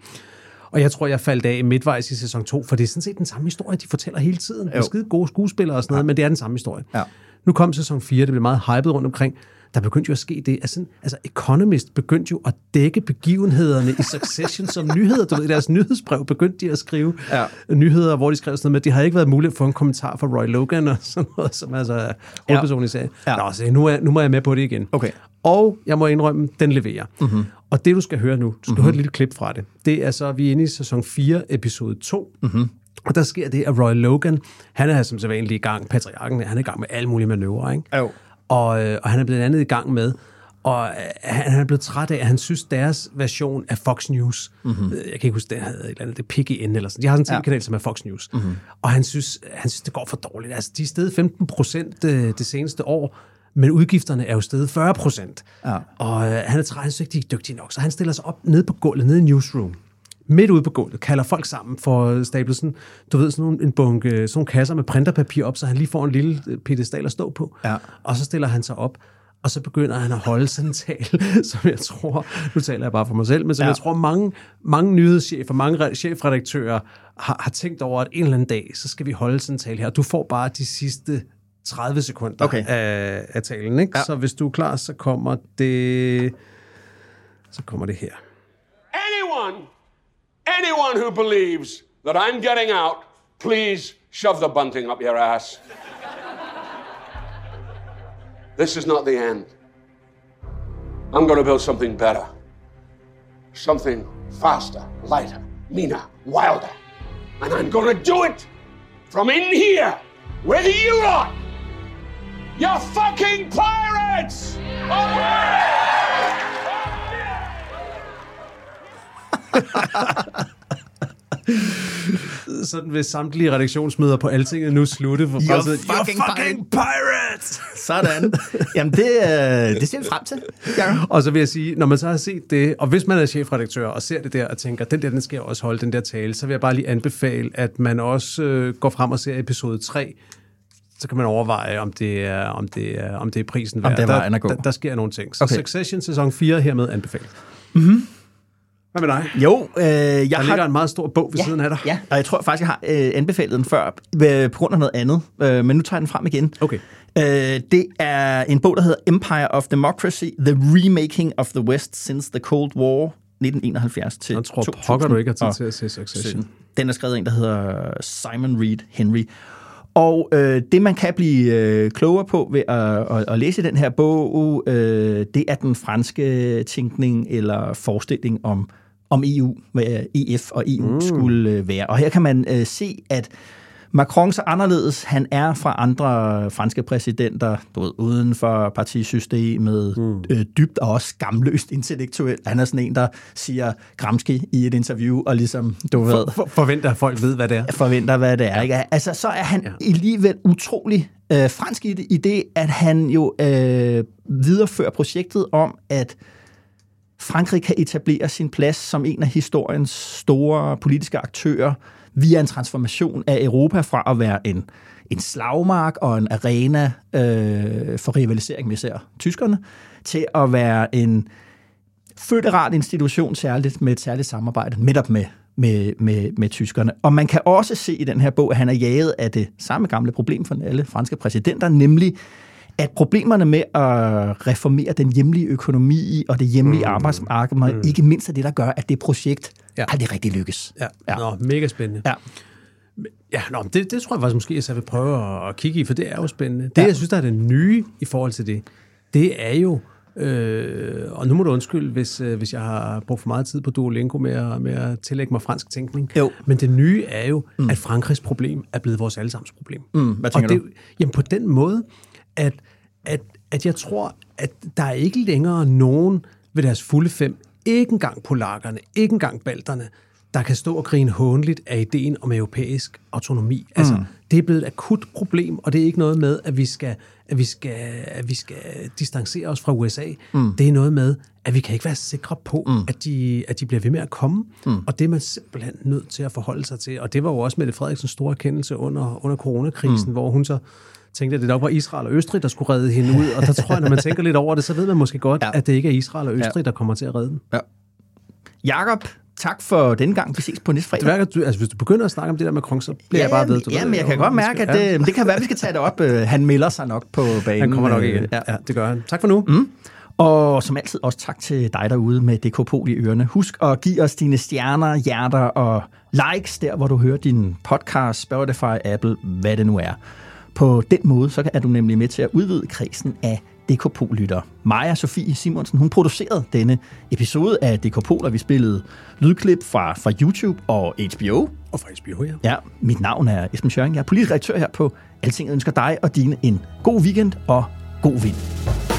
Og jeg tror, jeg faldt af midtvejs i sæson 2, for det er sådan set den samme historie, de fortæller hele tiden. Det er skide gode skuespillere og sådan noget, ja. men det er den samme historie. Ja. Nu kom sæson 4, det blev meget hypet rundt omkring der begyndte jo at ske det. Altså, altså Economist begyndte jo at dække begivenhederne i Succession som nyheder. Du ved, i deres nyhedsbrev begyndte de at skrive ja. nyheder, hvor de skrev sådan noget med, det har ikke været muligt at få en kommentar fra Roy Logan og sådan noget, som altså er hovedpersonen i serien. Ja. Nå, så nu er, nu må jeg med på det igen. Okay. Og jeg må indrømme, den leverer. Mm-hmm. Og det, du skal høre nu, du skal mm-hmm. høre et lille klip fra det, det er så, vi er inde i sæson 4, episode 2. Mm-hmm. Og der sker det, at Roy Logan, han er som sædvanligt i gang, patriarken, han er i gang med alle mulige manøvrer, ikke? Jo. Og, øh, og han er blandt andet i gang med, og øh, han, han er blevet træt af, at han synes, deres version af Fox News, mm-hmm. jeg kan ikke huske, det hedder et eller andet, det PGN eller sådan, de har sådan en tv-kanal, som er Fox News, mm-hmm. og han synes, han synes, det går for dårligt. Altså, de er stedet 15 procent det, det seneste år, men udgifterne er jo stedet 40 procent. Ja. Og øh, han er træt, han synes ikke, de er dygtige nok, så han stiller sig op nede på gulvet, nede i newsroom, midt ude på gulvet, kalder folk sammen for stabelsen. Du ved, sådan nogle, en bunke, sådan nogle kasser med printerpapir op, så han lige får en lille pedestal at stå på. Ja. Og så stiller han sig op, og så begynder han at holde sådan en tale, som jeg tror, nu taler jeg bare for mig selv, men som ja. jeg tror, mange, mange nyhedschefer, mange chefredaktører har, har tænkt over, at en eller anden dag, så skal vi holde sådan en tale her. Du får bare de sidste 30 sekunder okay. af, af talen, ikke? Ja. Så hvis du er klar, så kommer det... Så kommer det her. Anyone Anyone who believes that I'm getting out, please shove the bunting up your ass. this is not the end. I'm going to build something better, something faster, lighter, Mina Wilder. And I'm gonna do it from in here with you lot. You're fucking pirates! Sådan vil samtlige redaktionsmøder på Altinget nu slutte. For You're fucking fucking pirates! Sådan. Jamen, det, øh, det ser vi frem til. Ja. Og så vil jeg sige, når man så har set det, og hvis man er chefredaktør og ser det der og tænker, den der, den skal jeg også holde, den der tale, så vil jeg bare lige anbefale, at man også øh, går frem og ser episode 3, så kan man overveje, om det er, om det er, om det er prisen værd. det er der, vejen at gå. Der, der, sker nogle ting. Så Okay. okay. Succession sæson 4 hermed anbefalet. Mm-hmm. Hvad med dig? Jo, øh, jeg Der har... en meget stor bog ved siden af dig. Ja, og jeg tror faktisk, jeg har øh, anbefalet den før øh, på grund af noget andet, øh, men nu tager jeg den frem igen. Okay. Øh, det er en bog, der hedder Empire of Democracy, The Remaking of the West Since the Cold War, 1971 til Jeg tror 2017. pokker, du ikke har tid til at se Succession. Den er skrevet af en, der hedder Simon Reed Henry. Og øh, det, man kan blive øh, klogere på ved at, at, at læse den her bog, øh, det er den franske tænkning eller forestilling om, om EU, hvad EF og EU mm. skulle øh, være. Og her kan man øh, se, at Macron så anderledes. Han er fra andre franske præsidenter, du ved, uden for partisystemet, mm. øh, dybt og også skamløst intellektuelt. Han er sådan en, der siger Gramsci i et interview, og ligesom, du ved, For, for, forventer, at folk ved, hvad det er. forventer, hvad det er. Ikke? Altså, så er han ja. alligevel utrolig øh, fransk i det, i det, at han jo øh, viderefører projektet om, at Frankrig kan etablere sin plads som en af historiens store politiske aktører via en transformation af Europa fra at være en, en slagmark og en arena øh, for rivalisering med især tyskerne, til at være en føderal institution særligt med et særligt samarbejde netop med, med, med, med tyskerne. Og man kan også se i den her bog, at han er jaget af det samme gamle problem for alle franske præsidenter, nemlig at problemerne med at reformere den hjemlige økonomi og det hjemlige mm. arbejdsmarked, mm. ikke mindst er det, der gør, at det projekt ja. Aldrig rigtig lykkes. Ja. Ja. Nå, mega spændende. Ja. Ja, nå, det, det tror jeg faktisk måske, at jeg vil prøve at, at kigge i, for det er jo spændende. Det, ja. jeg synes, der er det nye i forhold til det, det er jo, øh, og nu må du undskylde, hvis, øh, hvis jeg har brugt for meget tid på Duolingo med at, med at tillægge mig fransk tænkning. Jo. Men det nye er jo, mm. at Frankrigs problem er blevet vores allesammens problem. Mm, hvad tænker og det, du? Jamen på den måde, at, at, at jeg tror, at der er ikke længere nogen ved deres fulde fem, ikke engang polakkerne, ikke engang balterne, der kan stå og grine håndeligt af ideen om europæisk autonomi. Altså, mm. det er blevet et akut problem, og det er ikke noget med, at vi skal, at vi skal, at vi skal distancere os fra USA. Mm. Det er noget med, at vi kan ikke være sikre på, mm. at, de, at de bliver ved med at komme, mm. og det er man simpelthen nødt til at forholde sig til. Og det var jo også Mette Frederiksens store erkendelse under, under coronakrisen, mm. hvor hun så tænkte, at det nok var Israel og Østrig, der skulle redde hende ud. Og der tror jeg, når man tænker lidt over det, så ved man måske godt, Ja. ja. at det ikke er Israel og Østrig, Ja. ja. der kommer til at redde den. Ja. Jakob, tak for denne gang. Vi ses på næste fredag. Det værker, du, altså, hvis du begynder at snakke om det der med Kron, så bliver jeg bare ved. Du ja, men jeg kan godt mærke, at ja. det, det kan være, at vi skal tage det op. Øh, Han melder sig nok på banen. Han kommer nok Øh, igen. Ja. Ja, det gør han. Tak for nu. Mm. Og som altid også tak til dig derude med DK-pol i ørerne. Husk at give os dine stjerner, hjerter og likes der, hvor du hører din podcast, Spotify, Apple, hvad det nu er. På den måde, så er du nemlig med til at udvide kredsen af DK-pol-lyttere. Maja Sofie Simonsen, hun producerede denne episode af DK-pol, og vi spillede lydklip fra, fra YouTube og HBO. Og fra HBO, ja. Ja, mit navn er Esben Schøring. Jeg er politisk redaktør her på Altinget. Jeg ønsker dig og dine en god weekend og god vind.